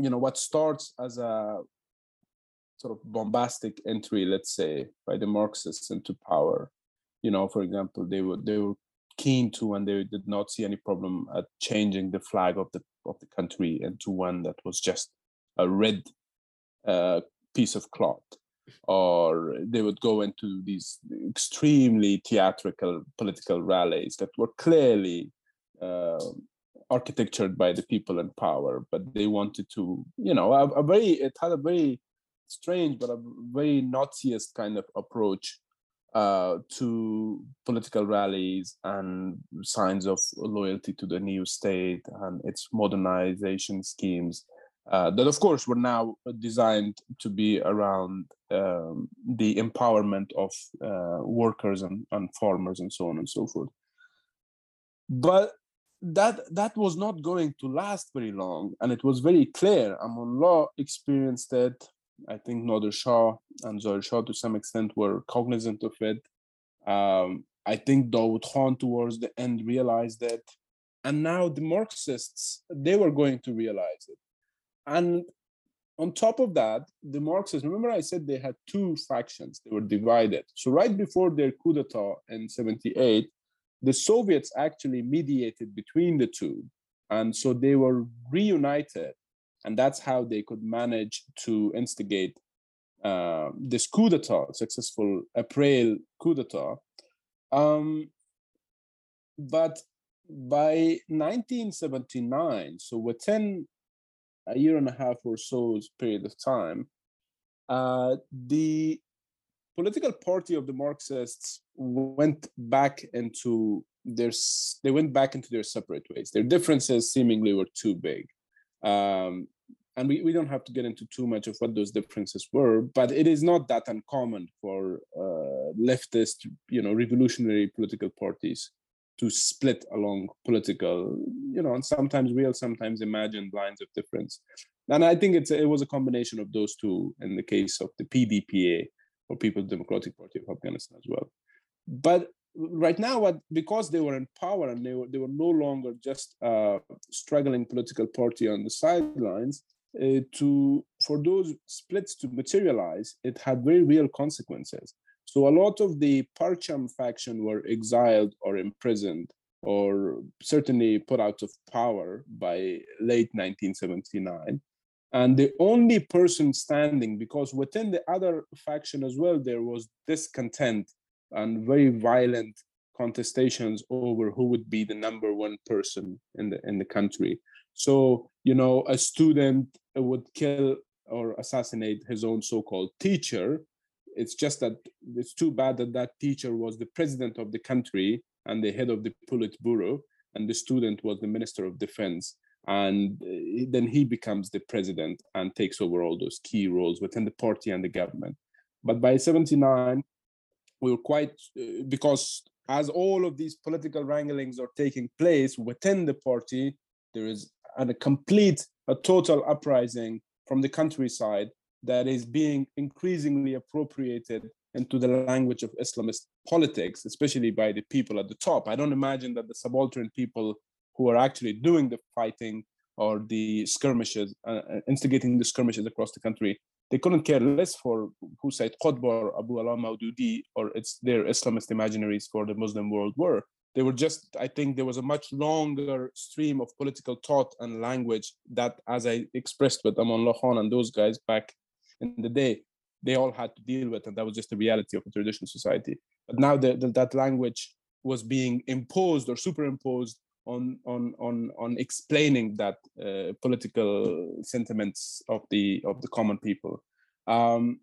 Speaker 2: you know, what starts as a sort of bombastic entry, let's say, by the Marxists into power, you know, for example, they were they were keen to and they did not see any problem at changing the flag of the of the country into one that was just a red uh, piece of cloth. Or they would go into these extremely theatrical political rallies that were clearly uh, architectured by the people in power, but they wanted to, you know, a, a, very, it had a very strange but a very Naziist kind of approach uh, to political rallies and signs of loyalty to the new state and its modernization schemes uh, that of course were now designed to be around um, the empowerment of uh, workers and, and farmers and so on and so forth. But that that was not going to last very long and it was very clear. Amanullah experienced it. I think nader shah and zahir shah to some extent were cognizant of it. Um, i think dawood khan towards the end realized it. And now the marxists they were going to realize it. And on top of that, the Marxists, remember I said they had two factions, they were divided. So right before their coup d'etat in 78, the Soviets actually mediated between the two. And so they were reunited. And that's how they could manage to instigate uh, this coup d'etat, successful April coup d'etat. Um, but by 1979, so within a year and a half or so period of time, uh, the political party of the Marxists went back into their they went back into their separate ways. Their differences seemingly were too big. Um, and we, we don't have to get into too much of what those differences were, but it is not that uncommon for uh, leftist, you know, revolutionary political parties to split along political, you know, and sometimes real, sometimes imagined lines of difference. And I think it's it was a combination of those two in the case of the PDPA or People's Democratic Party of Afghanistan as well. But right now, what because they were in power and they were they were no longer just a struggling political party on the sidelines, uh, to for those splits to materialize, it had very real consequences. So a lot of the Parcham faction were exiled or imprisoned or certainly put out of power by late 1979. And the only person standing, because within the other faction as well, there was discontent and very violent contestations over who would be the number one person in the in the country. So you know, a student would kill or assassinate his own so-called teacher. It's just that it's too bad that that teacher was the president of the country and the head of the Politburo, and the student was the minister of defense. And uh, then he becomes the president and takes over all those key roles within the party and the government. But by 79, we were quite, uh, because as all of these political wranglings are taking place within the party, there is a complete, a total uprising from the countryside that is being increasingly appropriated into the language of Islamist politics, especially by the people at the top. I don't imagine that the subaltern people who are actually doing the fighting or the skirmishes, uh, uh instigating the skirmishes across the country, they couldn't care less for Sayyid Qutb or Abu Ala Maududi or it's their Islamist imaginaries for the Muslim world were. They were just, I think there was a much longer stream of political thought and language that, as I expressed with Amanullah Khan and those guys back in the day, they all had to deal with, and that was just the reality of a traditional society. But now the, the, that language was being imposed or superimposed on on on on explaining that uh, political sentiments of the of the common people. Um,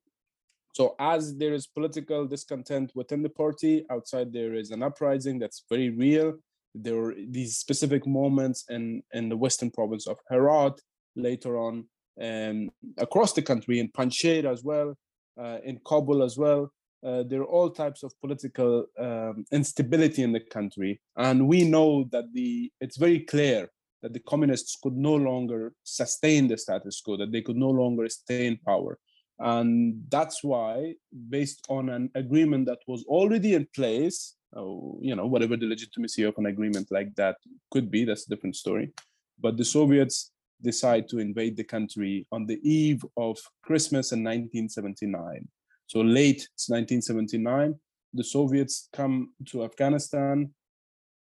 Speaker 2: so as there is political discontent within the party, outside there is an uprising that's very real. There are these specific moments in in the western province of Herat, later on um, across the country in Panjshir as well, uh, in Kabul as well. Uh, there are all types of political um, instability in the country, and we know that the it's very clear that the communists could no longer sustain the status quo, that they could no longer stay in power, and that's why, based on an agreement that was already in place, uh, you know, whatever the legitimacy of an agreement like that could be, that's a different story. But the Soviets decide to invade the country on the eve of Christmas in 1979. So late 1979, the Soviets come to Afghanistan,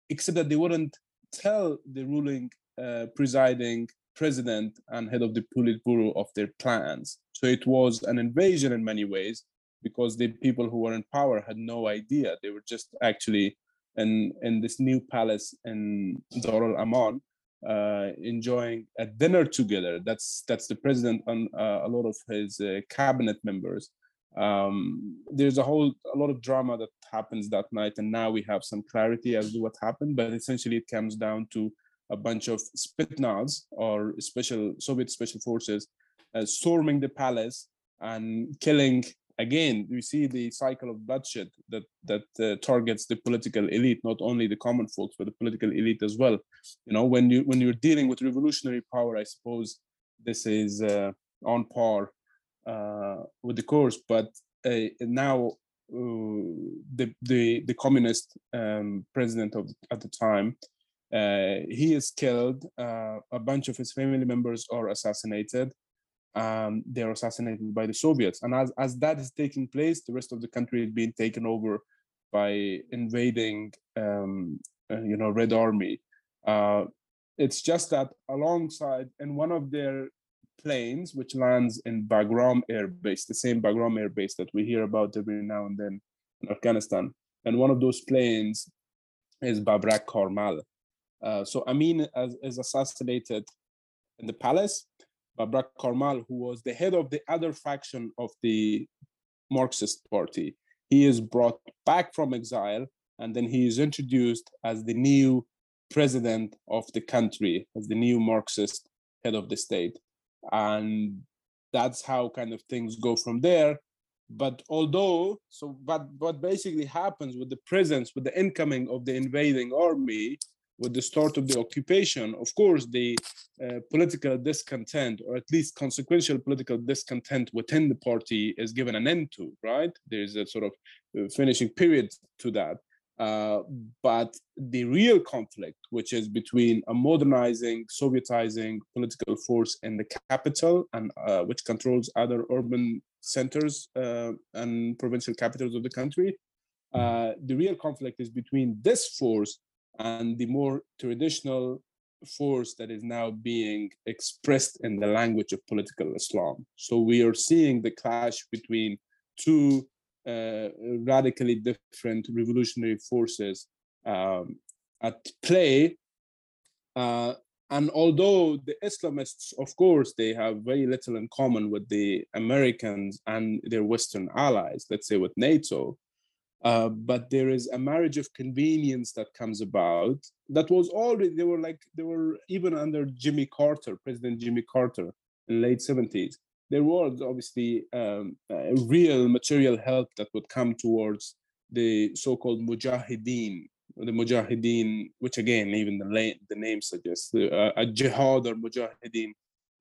Speaker 2: except that they wouldn't tell the ruling uh, presiding president and head of the Politburo of their plans. So it was an invasion in many ways because the people who were in power had no idea. They were just actually in, in this new palace in Dar Aman uh, enjoying a dinner together. That's that's the president and uh, a lot of his uh, cabinet members. Um, there's a whole a lot of drama that happens that night, and now we have some clarity as to what happened. But essentially, it comes down to a bunch of Spetsnaz or special Soviet special forces uh, storming the palace and killing again we see the cycle of bloodshed that that uh, targets the political elite not only the common folks but the political elite as well you know when you when you're dealing with revolutionary power i suppose this is uh, on par with the course but uh, now uh, the the the communist um, president of at the time uh, he is killed a bunch of his family members are assassinated um, they're assassinated by the Soviets. And as, as that is taking place, the rest of the country is being taken over by invading, um, uh, you know, Red Army. Uh, it's just that alongside, in one of their planes, which lands in Bagram Air Base, the same Bagram Air Base that we hear about every now and then in Afghanistan, and one of those planes is Babrak Karmal. Uh, so Amin is, assassinated in the palace, Babrak Karmal, who was the head of the other faction of the Marxist Party. He is brought back from exile and then he is introduced as the new president of the country, as the new Marxist head of the state. And that's how kind of things go from there. But although, so, but what basically happens with the presence, with the incoming of the invading army, with the start of the occupation, of course, the uh, political discontent, or at least consequential political discontent within the party, is given an end to, right? There's a sort of uh, finishing period to that. Uh, but the real conflict, which is between a modernizing, Sovietizing political force in the capital, and uh, which controls other urban centers uh, and provincial capitals of the country, uh, the real conflict is between this force and the more traditional force that is now being expressed in the language of political Islam. So we are seeing the clash between two radically different revolutionary forces um, at play. Uh, and although the Islamists, of course, they have very little in common with the Americans and their Western allies, let's say with NATO, uh, but there is a marriage of convenience that comes about that was already they were like they were even under jimmy carter president jimmy carter in late 70s there was obviously um, real material help that would come towards the so-called mujahideen the mujahideen which again even the, la- the name suggests uh, a jihad or mujahideen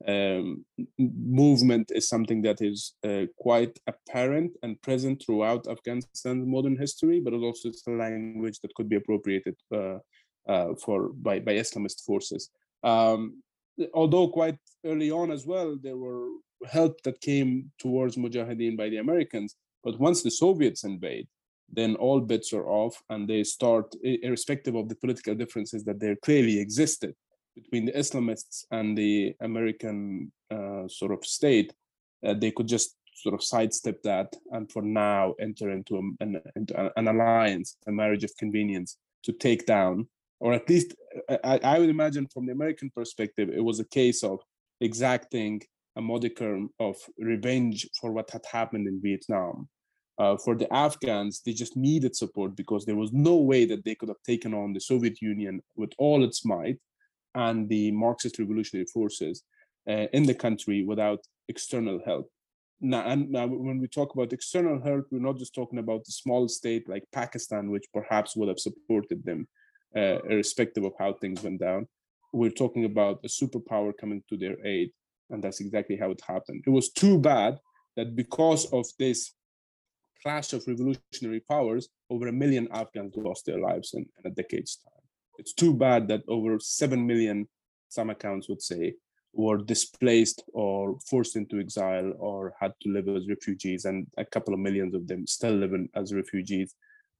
Speaker 2: um, movement is something that is uh, quite apparent and present throughout Afghanistan's modern history, but it also it's a language that could be appropriated uh, uh, for by, by Islamist forces. Um, although quite early on as well, there were help that came towards Mujahideen by the Americans, but once the Soviets invade, then all bets are off and they start, irrespective of the political differences that there clearly existed, between the Islamists and the American uh, sort of state, uh, they could just sort of sidestep that and for now enter into, a, an, into an alliance, a marriage of convenience to take down, or at least uh, I, I would imagine from the American perspective, it was a case of exacting a modicum of revenge for what had happened in Vietnam. Uh, for the Afghans, they just needed support because there was no way that they could have taken on the Soviet Union with all its might and the Marxist revolutionary forces uh, in the country without external help. Now, and now, when we talk about external help, we're not just talking about a small state like Pakistan, which perhaps would have supported them, uh, irrespective of how things went down. We're talking about a superpower coming to their aid, and that's exactly how it happened. It was too bad that because of this clash of revolutionary powers, over a million Afghans lost their lives in, in a decade's time. It's too bad that over 7 million, some accounts would say, were displaced or forced into exile or had to live as refugees, and a couple of millions of them still live as refugees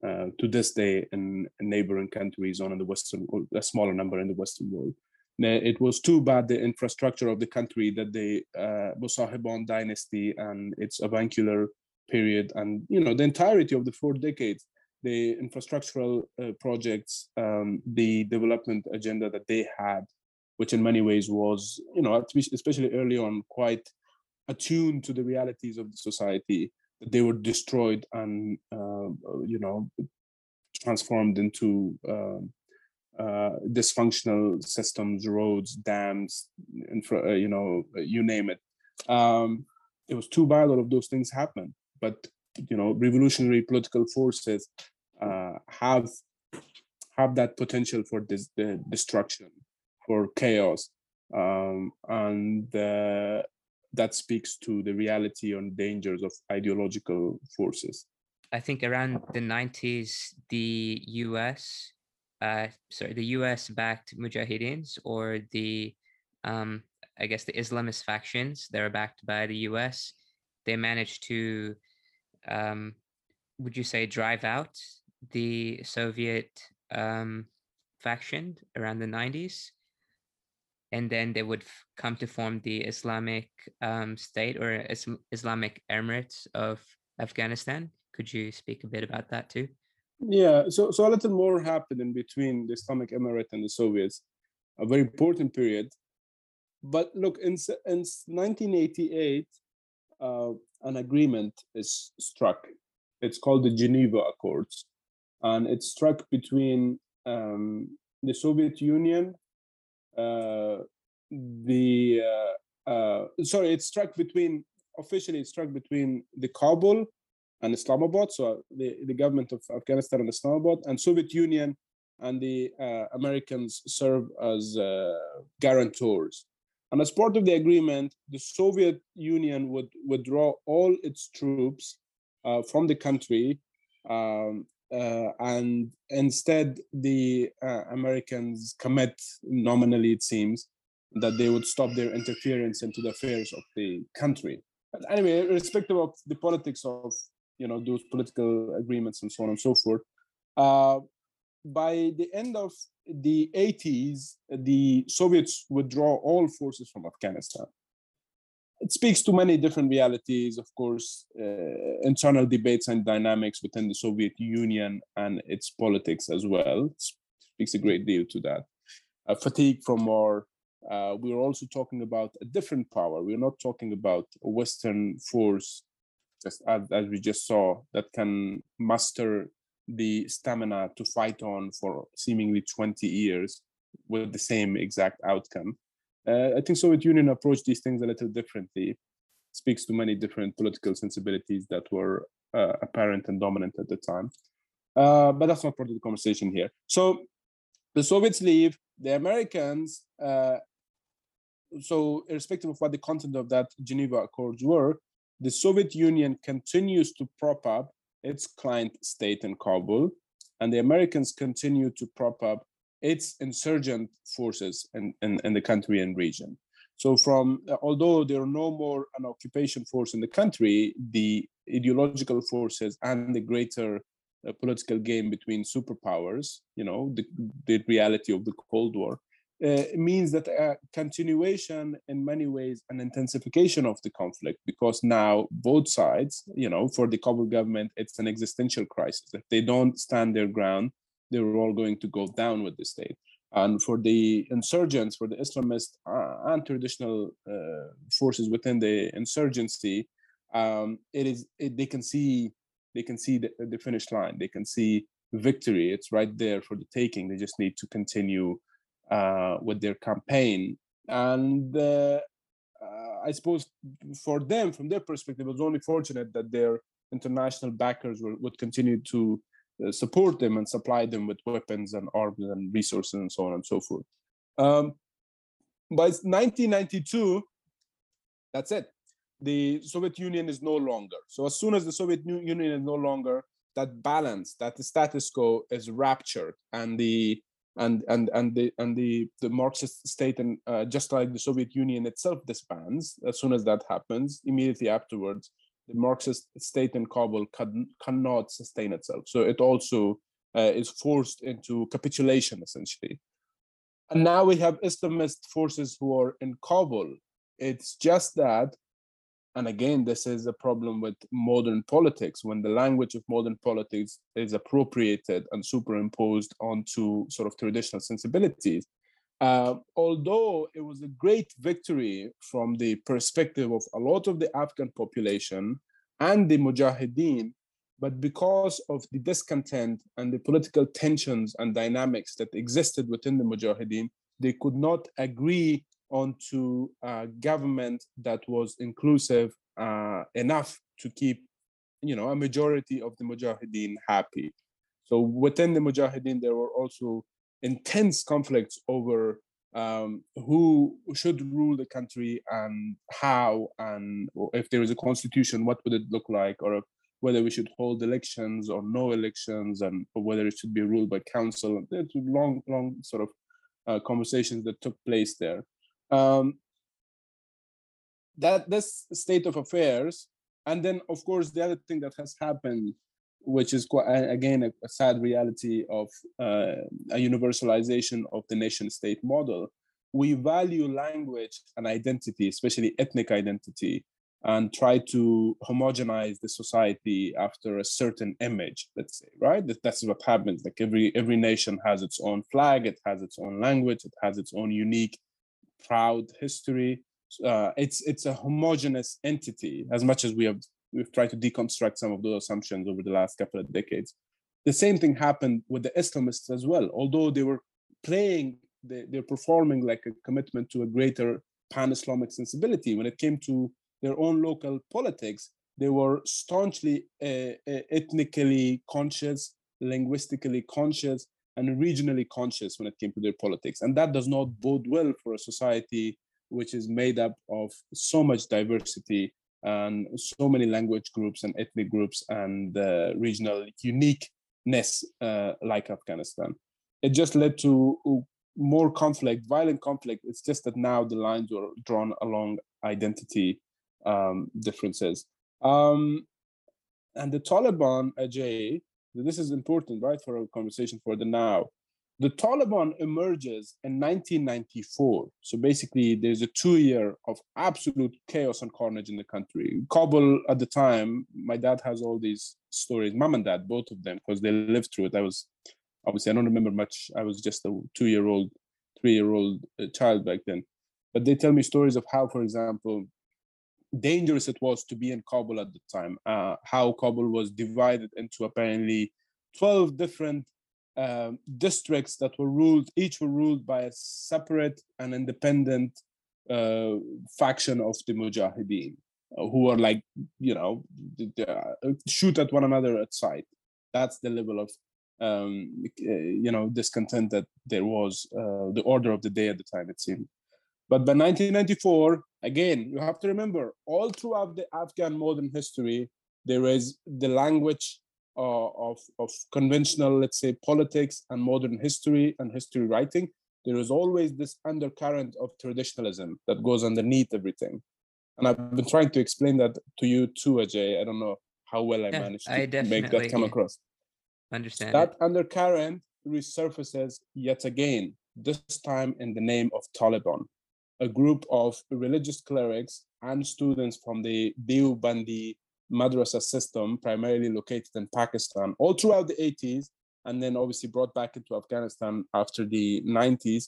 Speaker 2: uh, to this day in, in neighboring countries on in the Western, a smaller number in the Western world. It was too bad the infrastructure of the country that the uh, dynasty and its avuncular period and you know the entirety of the four decades the infrastructural uh, projects, um, the development agenda that they had, which in many ways was, you know, especially early on, quite attuned to the realities of the society, that they were destroyed and, uh, you know, transformed into um, uh, dysfunctional systems, roads, dams, infra, uh, you know, you name it. Um, it was too bad all of those things happened, but you know, revolutionary political forces uh, have have that potential for this the destruction, for chaos, um, and uh, that speaks to the reality and dangers of ideological forces.
Speaker 1: I think around the 90s, the US, uh, sorry, the US backed Mujahideens or the, um, I guess, the Islamist factions that are backed by the US, they managed to, um, would you say, drive out the Soviet um, faction around the 90s. And then they would f- come to form the Islamic um, State or Is- Islamic Emirates of Afghanistan. Could you speak a bit about that too?
Speaker 2: Yeah, so so a little more happened in between the Islamic Emirate and the Soviets, a very important period. But look, in, in 1988, uh, an agreement is struck. It's called the Geneva Accords and it struck between um, the Soviet Union, uh, the uh, uh, sorry, it struck between officially it struck between the Kabul and Islamabad, so the, the government of Afghanistan and Islamabad, and Soviet Union and the uh, Americans serve as uh, guarantors. And as part of the agreement, the Soviet Union would withdraw all its troops uh, from the country um, uh, and instead the uh, Americans commit nominally, it seems, that they would stop their interference into the affairs of the country. But anyway, irrespective of the politics of you know those political agreements and so on and so forth, uh, by the end of the 80s, the Soviets withdraw all forces from Afghanistan. it speaks to many different realities, of course, uh, internal debates and dynamics within the Soviet Union and its politics as well. It speaks a great deal to that. Uh, fatigue from war. Uh, we're also talking about a different power. We're not talking about a Western force, as, as we just saw, that can muster the stamina to fight on for seemingly 20 years with the same exact outcome. Uh, I think Soviet Union approached these things a little differently. Speaks to many different political sensibilities that were uh, apparent and dominant at the time. Uh, but that's not part of the conversation here. So the Soviets leave, the Americans. Uh, so irrespective of what the content of that Geneva Accords were, the Soviet Union continues to prop up its client state in Kabul, and the Americans continue to prop up its insurgent forces in, in, in the country and region. So from although there are no more an occupation force in the country, the ideological forces and the greater uh, political game between superpowers, you know, the, the reality of the Cold War, uh, means that a continuation in many ways an intensification of the conflict because now both sides you know for the kabul government it's an existential crisis if they don't stand their ground they were all going to go down with the state. And for the insurgents, for the Islamist uh, and traditional uh, forces within the insurgency, um, it is it, they can see they can see the, the finish line. They can see victory. It's right there for the taking. They just need to continue uh, with their campaign. And uh, I suppose for them, from their perspective, it was only fortunate that their international backers were, would continue to uh, support them and supply them with weapons and arms and resources and so on and so forth. Um, by 1992, that's it. The Soviet Union is no longer. So as soon as the Soviet Union is no longer, that balance, that the status quo is ruptured, and the and and and the and the the Marxist state and uh, just like the Soviet Union itself disbands. As soon as that happens, immediately afterwards, the Marxist state in Kabul can, cannot sustain itself. So it also uh, is forced into capitulation, essentially. And now we have Islamist forces who are in Kabul. It's just that, and again, this is a problem with modern politics when the language of modern politics is appropriated and superimposed onto sort of traditional sensibilities. Uh, although it was a great victory from the perspective of a lot of the Afghan population and the Mujahideen, but because of the discontent and the political tensions and dynamics that existed within the Mujahideen, they could not agree onto a government that was inclusive uh, enough to keep, you know, a majority of the Mujahideen happy. So within the Mujahideen, there were also intense conflicts over um, who should rule the country and how, and if there is a constitution, what would it look like, or whether we should hold elections or no elections, and whether it should be ruled by council. There's long, long sort of uh, conversations that took place there. Um, that this state of affairs, and then of course the other thing that has happened which is quite, again a, a sad reality of uh, a universalization of the nation state model we value language and identity especially ethnic identity and try to homogenize the society after a certain image let's say right? That, that's what happens. Like every every nation has its own flag it has its own language it has its own unique proud history uh, it's it's a homogenous entity as much as we have we've tried to deconstruct some of those assumptions over the last couple of decades. The same thing happened with the Islamists as well. Although they were playing, they, they're performing like a commitment to a greater pan-Islamic sensibility. When it came to their own local politics, they were staunchly uh, ethnically conscious, linguistically conscious, and regionally conscious when it came to their politics. And that does not bode well for a society which is made up of so much diversity and so many language groups and ethnic groups and uh, regional uniqueness uh, like Afghanistan. It just led to more conflict, violent conflict. It's just that now the lines were drawn along identity um, differences. Um, and the Taliban, Ajay, this is important, right, for a conversation for the now. The Taliban emerges in 1994. So basically, there's a two year of absolute chaos and carnage in the country. Kabul at the time, my dad has all these stories, mom and dad, both of them, because they lived through it. I was obviously, I don't remember much. I was just a two year old, three year old uh, child back then. But they tell me stories of how, for example, dangerous it was to be in Kabul at the time, uh, how Kabul was divided into apparently 12 different um, districts that were ruled, each were ruled by a separate and independent uh, faction of the Mujahideen, uh, who are like, you know, uh, shoot at one another at sight. That's the level of, um, you know, discontent that there was, uh, the order of the day at the time, it seemed. But by 1994, again, you have to remember, all throughout the Afghan modern history, there is the language uh, of, of conventional, let's say, politics and modern history and history writing, there is always this undercurrent of traditionalism that goes underneath everything. And I've been trying to explain that to you too, Ajay. I don't know how well I yeah, managed to I make that come across.
Speaker 1: Understand.
Speaker 2: That it. undercurrent resurfaces yet again, this time in the name of Taliban, a group of religious clerics and students from the Deobandi madrasa system, primarily located in Pakistan, all throughout the 80s, and then obviously brought back into Afghanistan after the 90s.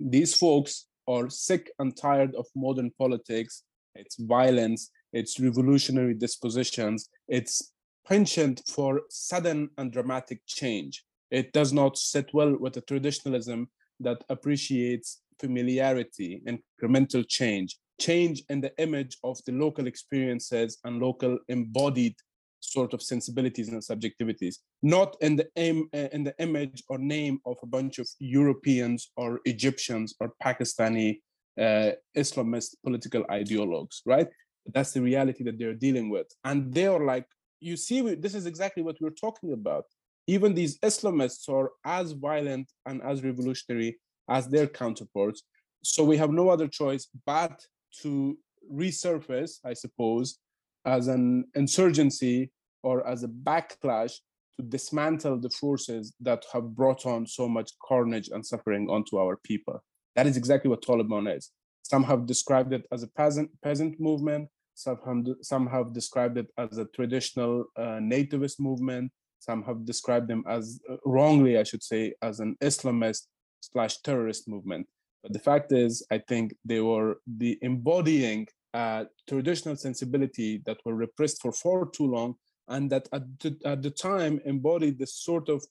Speaker 2: These folks are sick and tired of modern politics, its violence, its revolutionary dispositions, its penchant for sudden and dramatic change. It does not sit well with a traditionalism that appreciates familiarity, incremental change, change in the image of the local experiences and local embodied sort of sensibilities and subjectivities, not in the aim uh, in the image or name of a bunch of Europeans or Egyptians or Pakistani uh, Islamist political ideologues, right? That's the reality that they're dealing with, and they are like, you see, this is exactly what we're talking about. Even these Islamists are as violent and as revolutionary as their counterparts. So we have no other choice but to resurface, I suppose, as an insurgency or as a backlash to dismantle the forces that have brought on so much carnage and suffering onto our people. That is exactly what Taliban is. Some have described it as a peasant peasant movement. Some have, some have described it as a traditional uh, nativist movement. Some have described them as uh, wrongly, I should say, as an Islamist slash terrorist movement. But the fact is, I think they were the embodying uh, traditional sensibility that were repressed for far too long, and that at the, at the time embodied the sort of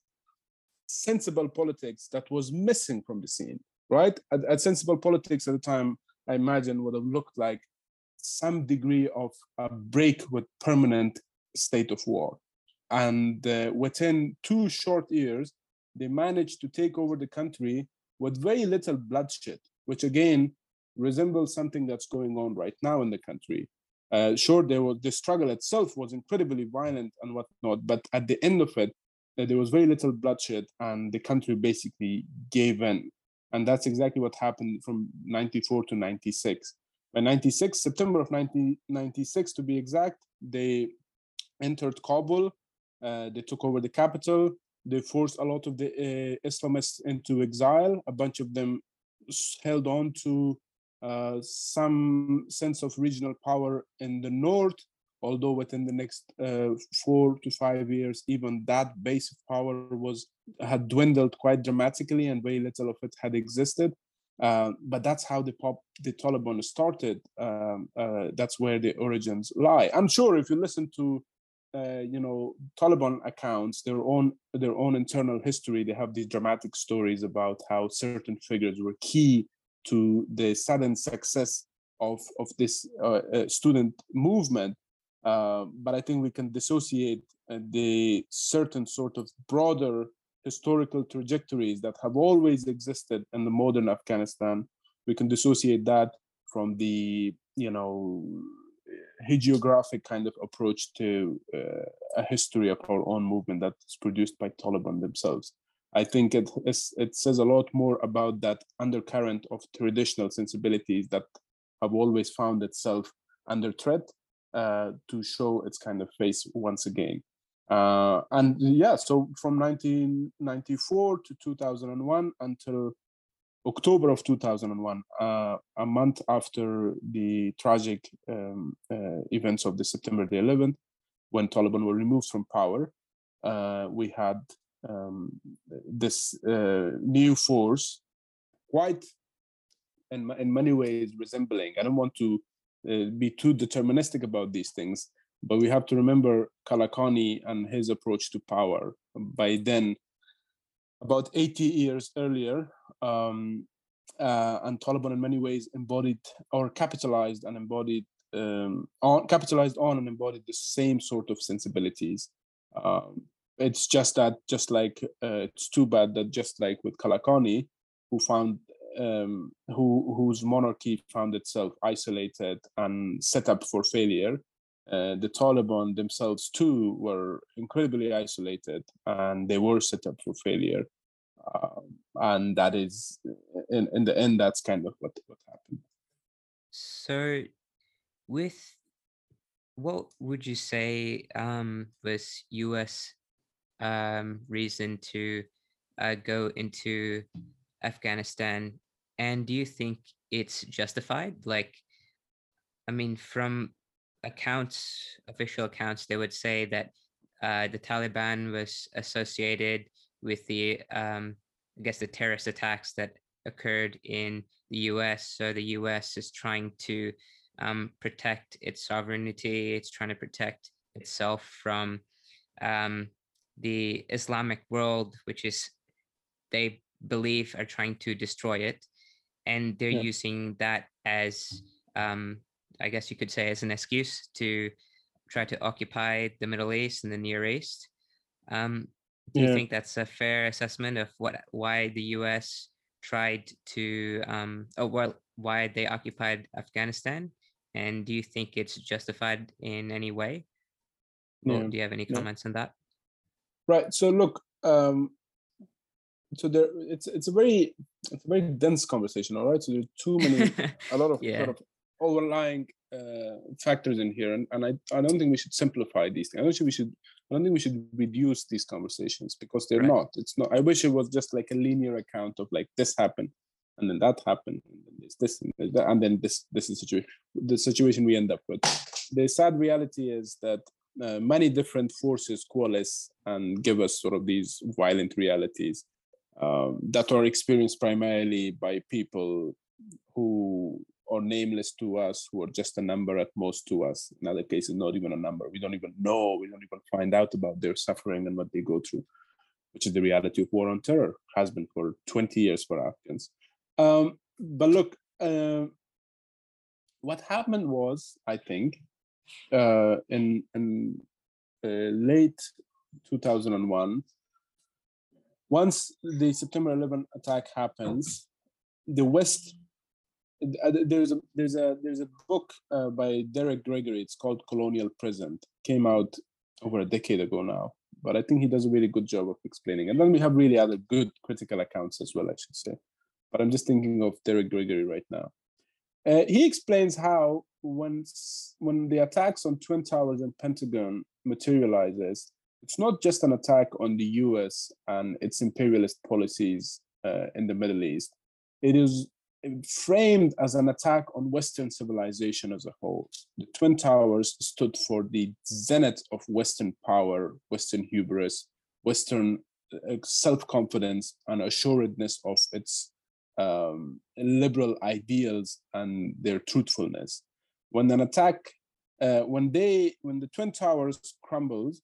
Speaker 2: sensible politics that was missing from the scene. Right? At, at sensible politics at the time, I imagine would have looked like some degree of a break with permanent state of war. And uh, within two short years, they managed to take over the country with very little bloodshed, which again resembles something that's going on right now in the country. Uh, sure, there was the struggle itself was incredibly violent and whatnot, but at the end of it, uh, there was very little bloodshed, and the country basically gave in. And that's exactly what happened from 94 to 96. By 96, September of 1996 to be exact, they entered Kabul, uh, they took over the capital, they forced a lot of the uh, Islamists into exile. A bunch of them held on to uh, some sense of regional power in the north, although within the next uh, four to five years, even that base of power was had dwindled quite dramatically, and very little of it had existed. Uh, but that's how the pop the Taliban started. Um, uh, that's where the origins lie. I'm sure if you listen to uh, you know Taliban accounts their own their own internal history. They have these dramatic stories about how certain figures were key to the sudden success of of this uh, uh, student movement. Uh, but I think we can dissociate the certain sort of broader historical trajectories that have always existed in the modern Afghanistan. We can dissociate that from the you know hagiographic kind of approach to uh, a history of our own movement that's produced by Taliban themselves. I think it it says a lot more about that undercurrent of traditional sensibilities that have always found itself under threat uh, to show its kind of face once again. Uh, and yeah, so from 1994 to 2001 until October of 2001, uh, a month after the tragic um, uh, events of the September the 11th, when Taliban were removed from power, uh, we had um, this uh, new force, quite in, in many ways resembling. I don't want to uh, be too deterministic about these things, but we have to remember Kalakani and his approach to power. By then, about 80 years earlier, um, uh, and Taliban in many ways embodied or capitalized and embodied um, on capitalized on and embodied the same sort of sensibilities. Um, it's just that, just like uh, it's too bad that just like with Kalakani, who found um, who whose monarchy found itself isolated and set up for failure, uh, the Taliban themselves too were incredibly isolated and they were set up for failure. Um, and that is, in, in the end, that's kind of what, what happened.
Speaker 1: So, with what would you say um, was US um, reason to uh, go into Afghanistan? And do you think it's justified? Like, I mean, from accounts, official accounts, they would say that uh, the Taliban was associated with the, um, I guess, the terrorist attacks that occurred in the U.S. So the U.S. is trying to um, protect its sovereignty. It's trying to protect itself from um, the Islamic world, which is they believe are trying to destroy it, and they're yeah. using that as um, I guess you could say, as an excuse to try to occupy the Middle East and the Near East. Um, do yeah. you think that's a fair assessment of what why the U.S. tried to, um, oh well, why they occupied Afghanistan? And do you think it's justified in any way? Yeah. do you have any comments yeah. on that?
Speaker 2: Right. So look, um, so there, it's it's a very it's a very dense conversation. All right. So there's too many, a lot of, yeah. lot of overlying uh, factors in here, and, and I, I don't think we should simplify these things. I don't think we should I don't think we should reduce these conversations because they're right. not. It's not. I wish it was just like a linear account of like this happened, and then that happened, and then this, this, and, that, and then this, this is the situation. The situation we end up with. The sad reality is that uh, many different forces coalesce and give us sort of these violent realities um, that are experienced primarily by people who or nameless to us who are just a number at most to us. In other cases, not even a number. We don't even know, we don't even find out about their suffering and what they go through, which is the reality of war on terror, has been for 20 years for Afghans. Um, but look, uh, what happened was, I think, uh, in, in uh, late 2001, once the September 11 attack happens, the West there's a there's a there's a book uh, by Derek Gregory. It's called Colonial Present. Came out over a decade ago now, but I think he does a really good job of explaining. And then we have really other good critical accounts as well, I should say. But I'm just thinking of Derek Gregory right now. Uh, he explains how when when the attacks on Twin Towers and Pentagon materializes, it's not just an attack on the U.S. and its imperialist policies uh, in the Middle East. It is framed as an attack on Western civilization as a whole. The Twin Towers stood for the zenith of Western power, Western hubris, Western uh, self confidence, and assuredness of its um, liberal ideals and their truthfulness. When an attack, uh, when they, when the Twin Towers crumbled,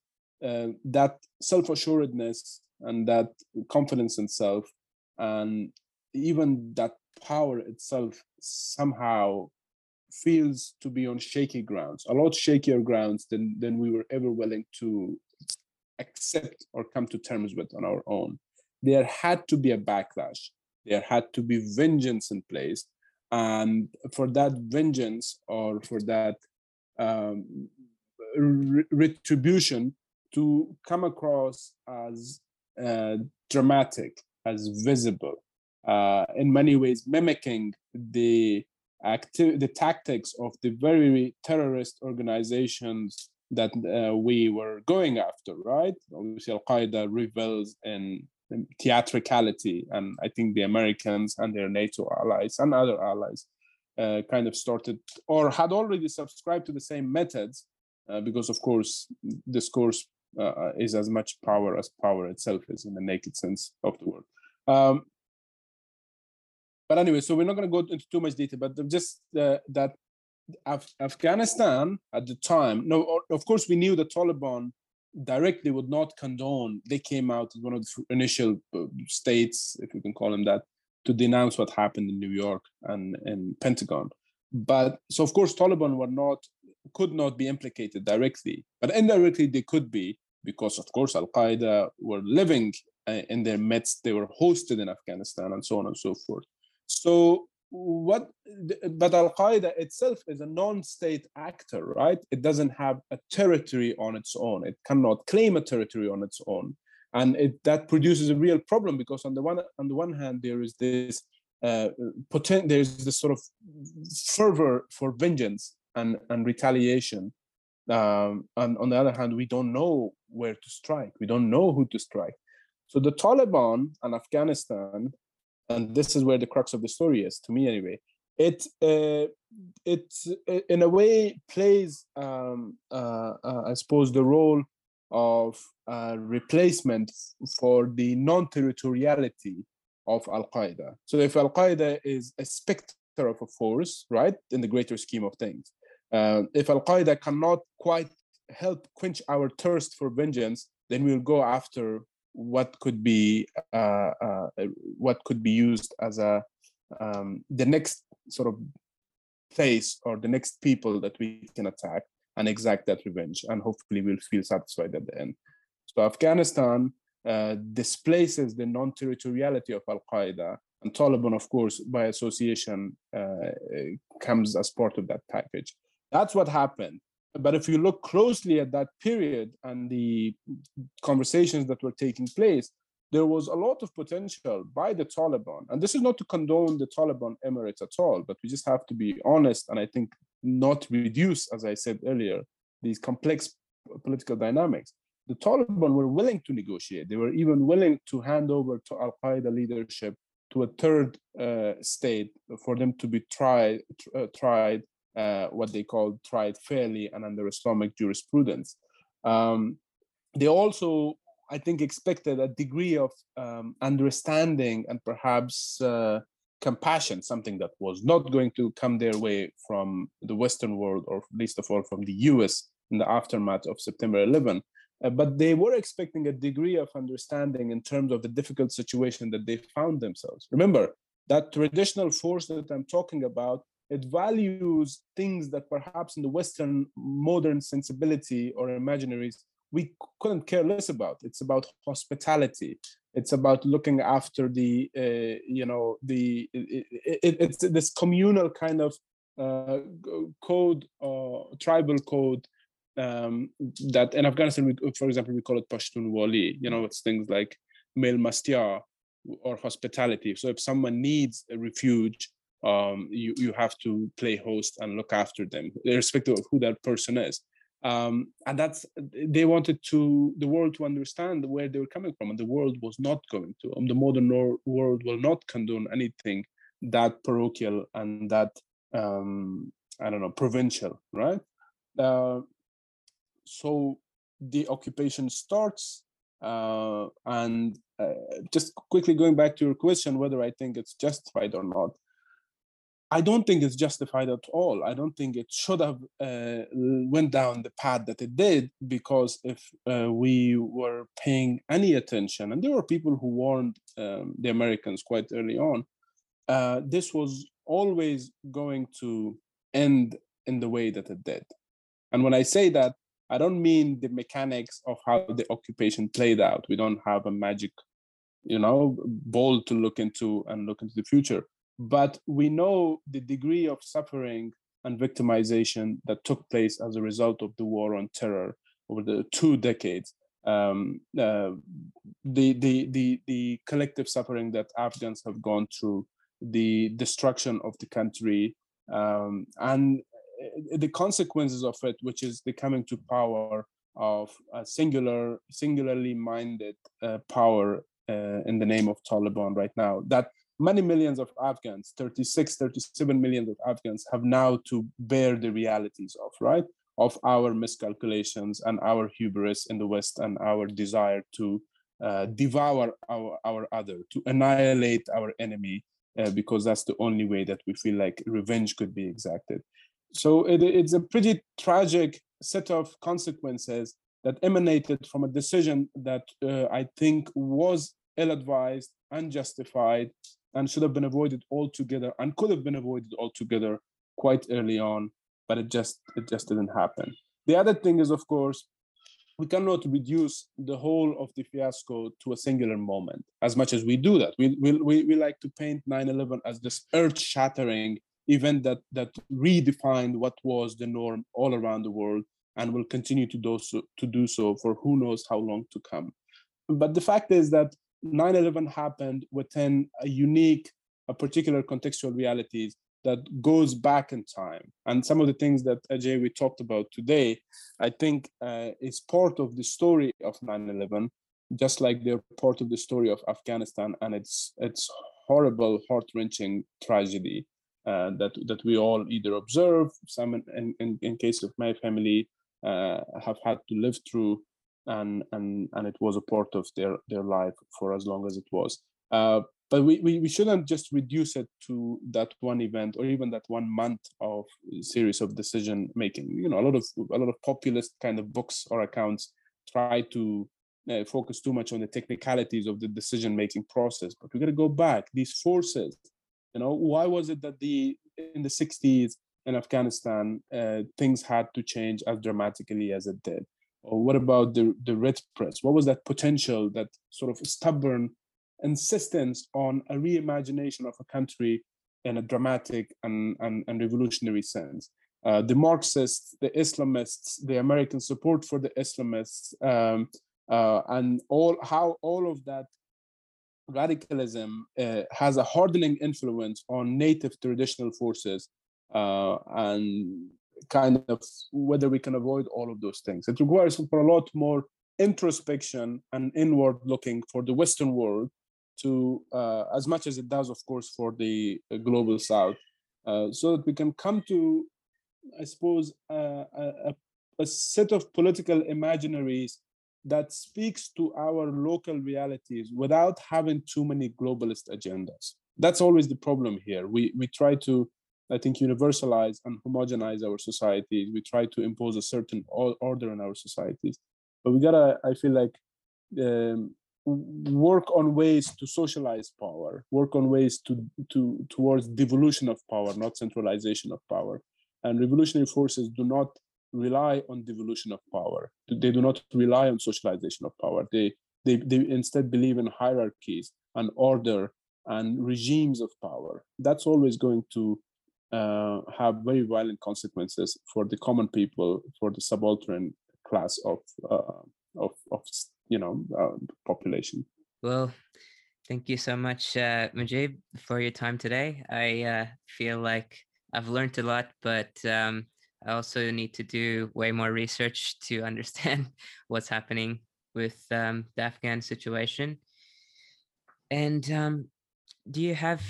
Speaker 2: uh, that self assuredness and that confidence in self and even that power itself somehow feels to be on shaky grounds, a lot shakier grounds than, than we were ever willing to accept or come to terms with on our own. There had to be a backlash. There had to be vengeance in place. And for that vengeance or for that um, re- retribution to come across as uh, dramatic, as visible, uh, in many ways mimicking the acti- the tactics of the very terrorist organizations that uh, we were going after, right? Obviously, Al Qaeda revels in theatricality, and I think the Americans and their NATO allies and other allies uh, kind of started or had already subscribed to the same methods, uh, because of course, discourse uh, is as much power as power itself is in the naked sense of the word. Um, but anyway, so we're not going to go into too much detail, but just uh, that Af- Afghanistan at the time, no, of course, we knew the Taliban directly would not condone. They came out as one of the initial uh, states, if you can call them that, to denounce what happened in New York and in Pentagon. But so, of course, Taliban were not could not be implicated directly, but indirectly they could be because, of course, Al Qaeda were living uh, in their midst. They were hosted in Afghanistan and so on and so forth. So what but al qaeda itself is a non-state actor right? It doesn't have a territory on its own. It cannot claim a territory on its own. And it, that produces a real problem because on the one on the one hand there is this uh, potent, there's this sort of fervor for vengeance and and retaliation. Um, and on the other hand we don't know where to strike. We don't know who to strike. So the taliban and afghanistan and this is where the crux of the story is to me anyway. It uh, it in a way plays um, uh, uh, i suppose the role of replacement for the non-territoriality of al-qaeda. So if al-qaeda is a specter of a force right in the greater scheme of things uh, if al-qaeda cannot quite help quench our thirst for vengeance then we'll go after what could be uh, uh, what could be used as a um, the next sort of place or the next people that we can attack and exact that revenge and hopefully we'll feel satisfied at the end. So afghanistan uh, displaces the non-territoriality of al-qaeda and taliban of course by association uh, comes as part of that package. That's what happened but if you look closely at that period and the conversations that were taking place, there was a lot of potential by the Taliban. And this is not to condone the Taliban Emirates at all, but we just have to be honest and I think not reduce, as I said earlier, these complex political dynamics. The Taliban were willing to negotiate. They were even willing to hand over to Al Qaeda leadership to a third uh, state for them to be tried, uh, tried uh, what they call tried fairly and under Islamic jurisprudence. Um, they also, I think, expected a degree of um, understanding and perhaps uh, compassion, something that was not going to come their way from the Western world, or least of all from the US in the aftermath of September 11. Uh, but they were expecting a degree of understanding in terms of the difficult situation that they found themselves. Remember, that traditional force that I'm talking about it values things that perhaps in the Western modern sensibility or imaginaries we couldn't care less about. It's about hospitality. It's about looking after the, uh, you know, the it, it, it's this communal kind of uh, code, uh, tribal code um, that in Afghanistan, we, for example, we call it Pashtunwali. You know, it's things like melmastia or hospitality. So if someone needs a refuge, um, you you have to play host and look after them, irrespective of who that person is. Um, and that's they wanted to the world to understand where they were coming from, and the world was not going to. Um, the modern world will not condone anything that parochial and that um, I don't know provincial, right? Uh, so the occupation starts, uh, and uh, just quickly going back to your question, whether I think it's justified or not. I don't think it's justified at all. I don't think it should have uh, went down the path that it did because if uh, we were paying any attention, and there were people who warned um, the Americans quite early on, uh, this was always going to end in the way that it did. And when I say that, I don't mean the mechanics of how the occupation played out. We don't have a magic, you know, ball to look into and look into the future but we know the degree of suffering and victimization that took place as a result of the war on terror over the two decades. Um, uh, the, the, the, the collective suffering that Afghans have gone through, the destruction of the country, um, and the consequences of it, which is the coming to power of a singular, singularly minded uh, power uh, in the name of Taliban right now, that many millions of Afghans, 36, 37 million of Afghans, have now to bear the realities of, right? Of our miscalculations and our hubris in the West and our desire to uh, devour our, our other, to annihilate our enemy, uh, because that's the only way that we feel like revenge could be exacted. So it, it's a pretty tragic set of consequences that emanated from a decision that uh, I think was ill-advised, unjustified, and should have been avoided altogether, and could have been avoided altogether quite early on, but it just it just didn't happen. The other thing is, of course, we cannot reduce the whole of the fiasco to a singular moment as much as we do that we, we, we, like to paint 9-11 as this earth-shattering event that that redefined what was the norm all around the world and will continue to do so to do so for who knows how long to come but the fact is that 9-11 happened within a unique a particular contextual realities that goes back in time. And some of the things that Ajay we talked about today, I think uh, is part of the story of 9/11, just like they're part of the story of Afghanistan and its its horrible, heart-wrenching tragedy uh, that that we all either observe, some in in, in case of my family uh, have had to live through, and and and it was a part of their their life for as long as it was. Uh, but we, we, we shouldn't just reduce it to that one event or even that one month of series of decision making. You know a lot of a lot of populist kind of books or accounts try to uh, focus too much on the technicalities of the decision making process but we got to go back. These forces you know why was it that the in the 60s in afghanistan uh, things had to change as dramatically as it did or what about the the red press what was that potential that sort of stubborn insistence on a reimagination of a country in a dramatic and, and, and revolutionary sense. Uh, the Marxists, the Islamists, the American support for the Islamists, um, uh, and all how all of that radicalism uh, has a hardening influence on native traditional forces uh, and kind of whether we can avoid all of those things. It requires for a lot more introspection and inward looking for the Western world to uh, as much as it does, of course, for the uh, global south, uh, so that we can come to, I suppose, a, a, set of political imaginaries that speaks to our local realities without having too many globalist agendas. That's always the problem here. We we try to, I think, universalize and homogenize our societies. We try to impose a certain order in our societies, but we gotta. I feel like um, work on ways to socialize power, work on ways to, to towards devolution of power, not centralization of power. And revolutionary forces do not rely on devolution of power. They do not rely on socialization of power. They, they, they instead believe in hierarchies and order and regimes of power. That's always going to uh, have very violent consequences for the common people, for the subaltern class of, uh, of, of you know uh, population.
Speaker 1: Well thank you so much uh, Mujib, for your time today. I uh, feel like i've learned a lot but um, i also need to do way more research to understand what's happening with um, the afghan situation. And um, do you have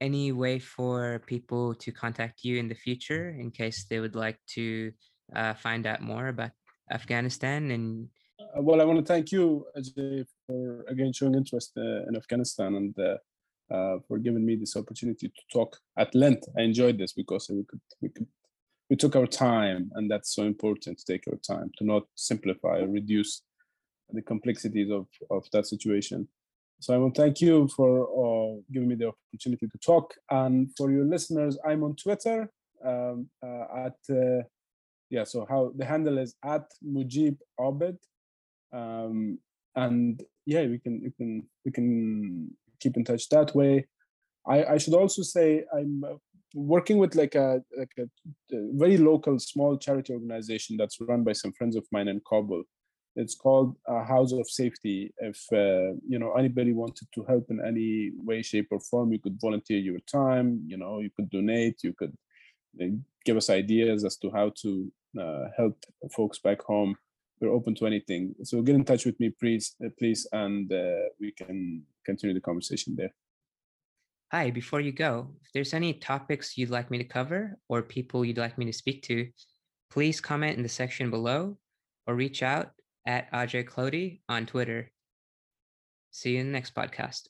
Speaker 1: any way for people to contact you in the future in case they would like to uh, find out more about afghanistan and
Speaker 2: uh, well, I want to thank you, Ajay, for again showing interest uh, in Afghanistan and uh, uh, for giving me this opportunity to talk at length. I enjoyed this because we could we could we took our time, and that's so important to take our time to not simplify or reduce the complexities of of that situation. So I want to thank you for uh, giving me the opportunity to talk, and for your listeners, I'm on Twitter um, uh, at yeah. So how the handle is at Mujib Abid. Um, and yeah we can we can we can keep in touch that way. I i should also say i'm uh, working with like a like a, very local small charity organization that's run by some friends of mine in kabul it's called a house of safety if uh, you know anybody wanted to help in any way shape or form you could volunteer your time you know you could donate you could give us ideas as to how to uh, help folks back home. We're open to anything. So get in touch with me, please, uh, please, and uh, we can continue the conversation there.
Speaker 1: Hi, before you go, if there's any topics you'd like me to cover or people you'd like me to speak to, please comment in the section below or reach out at Ajay Clody on Twitter. See you in the next podcast.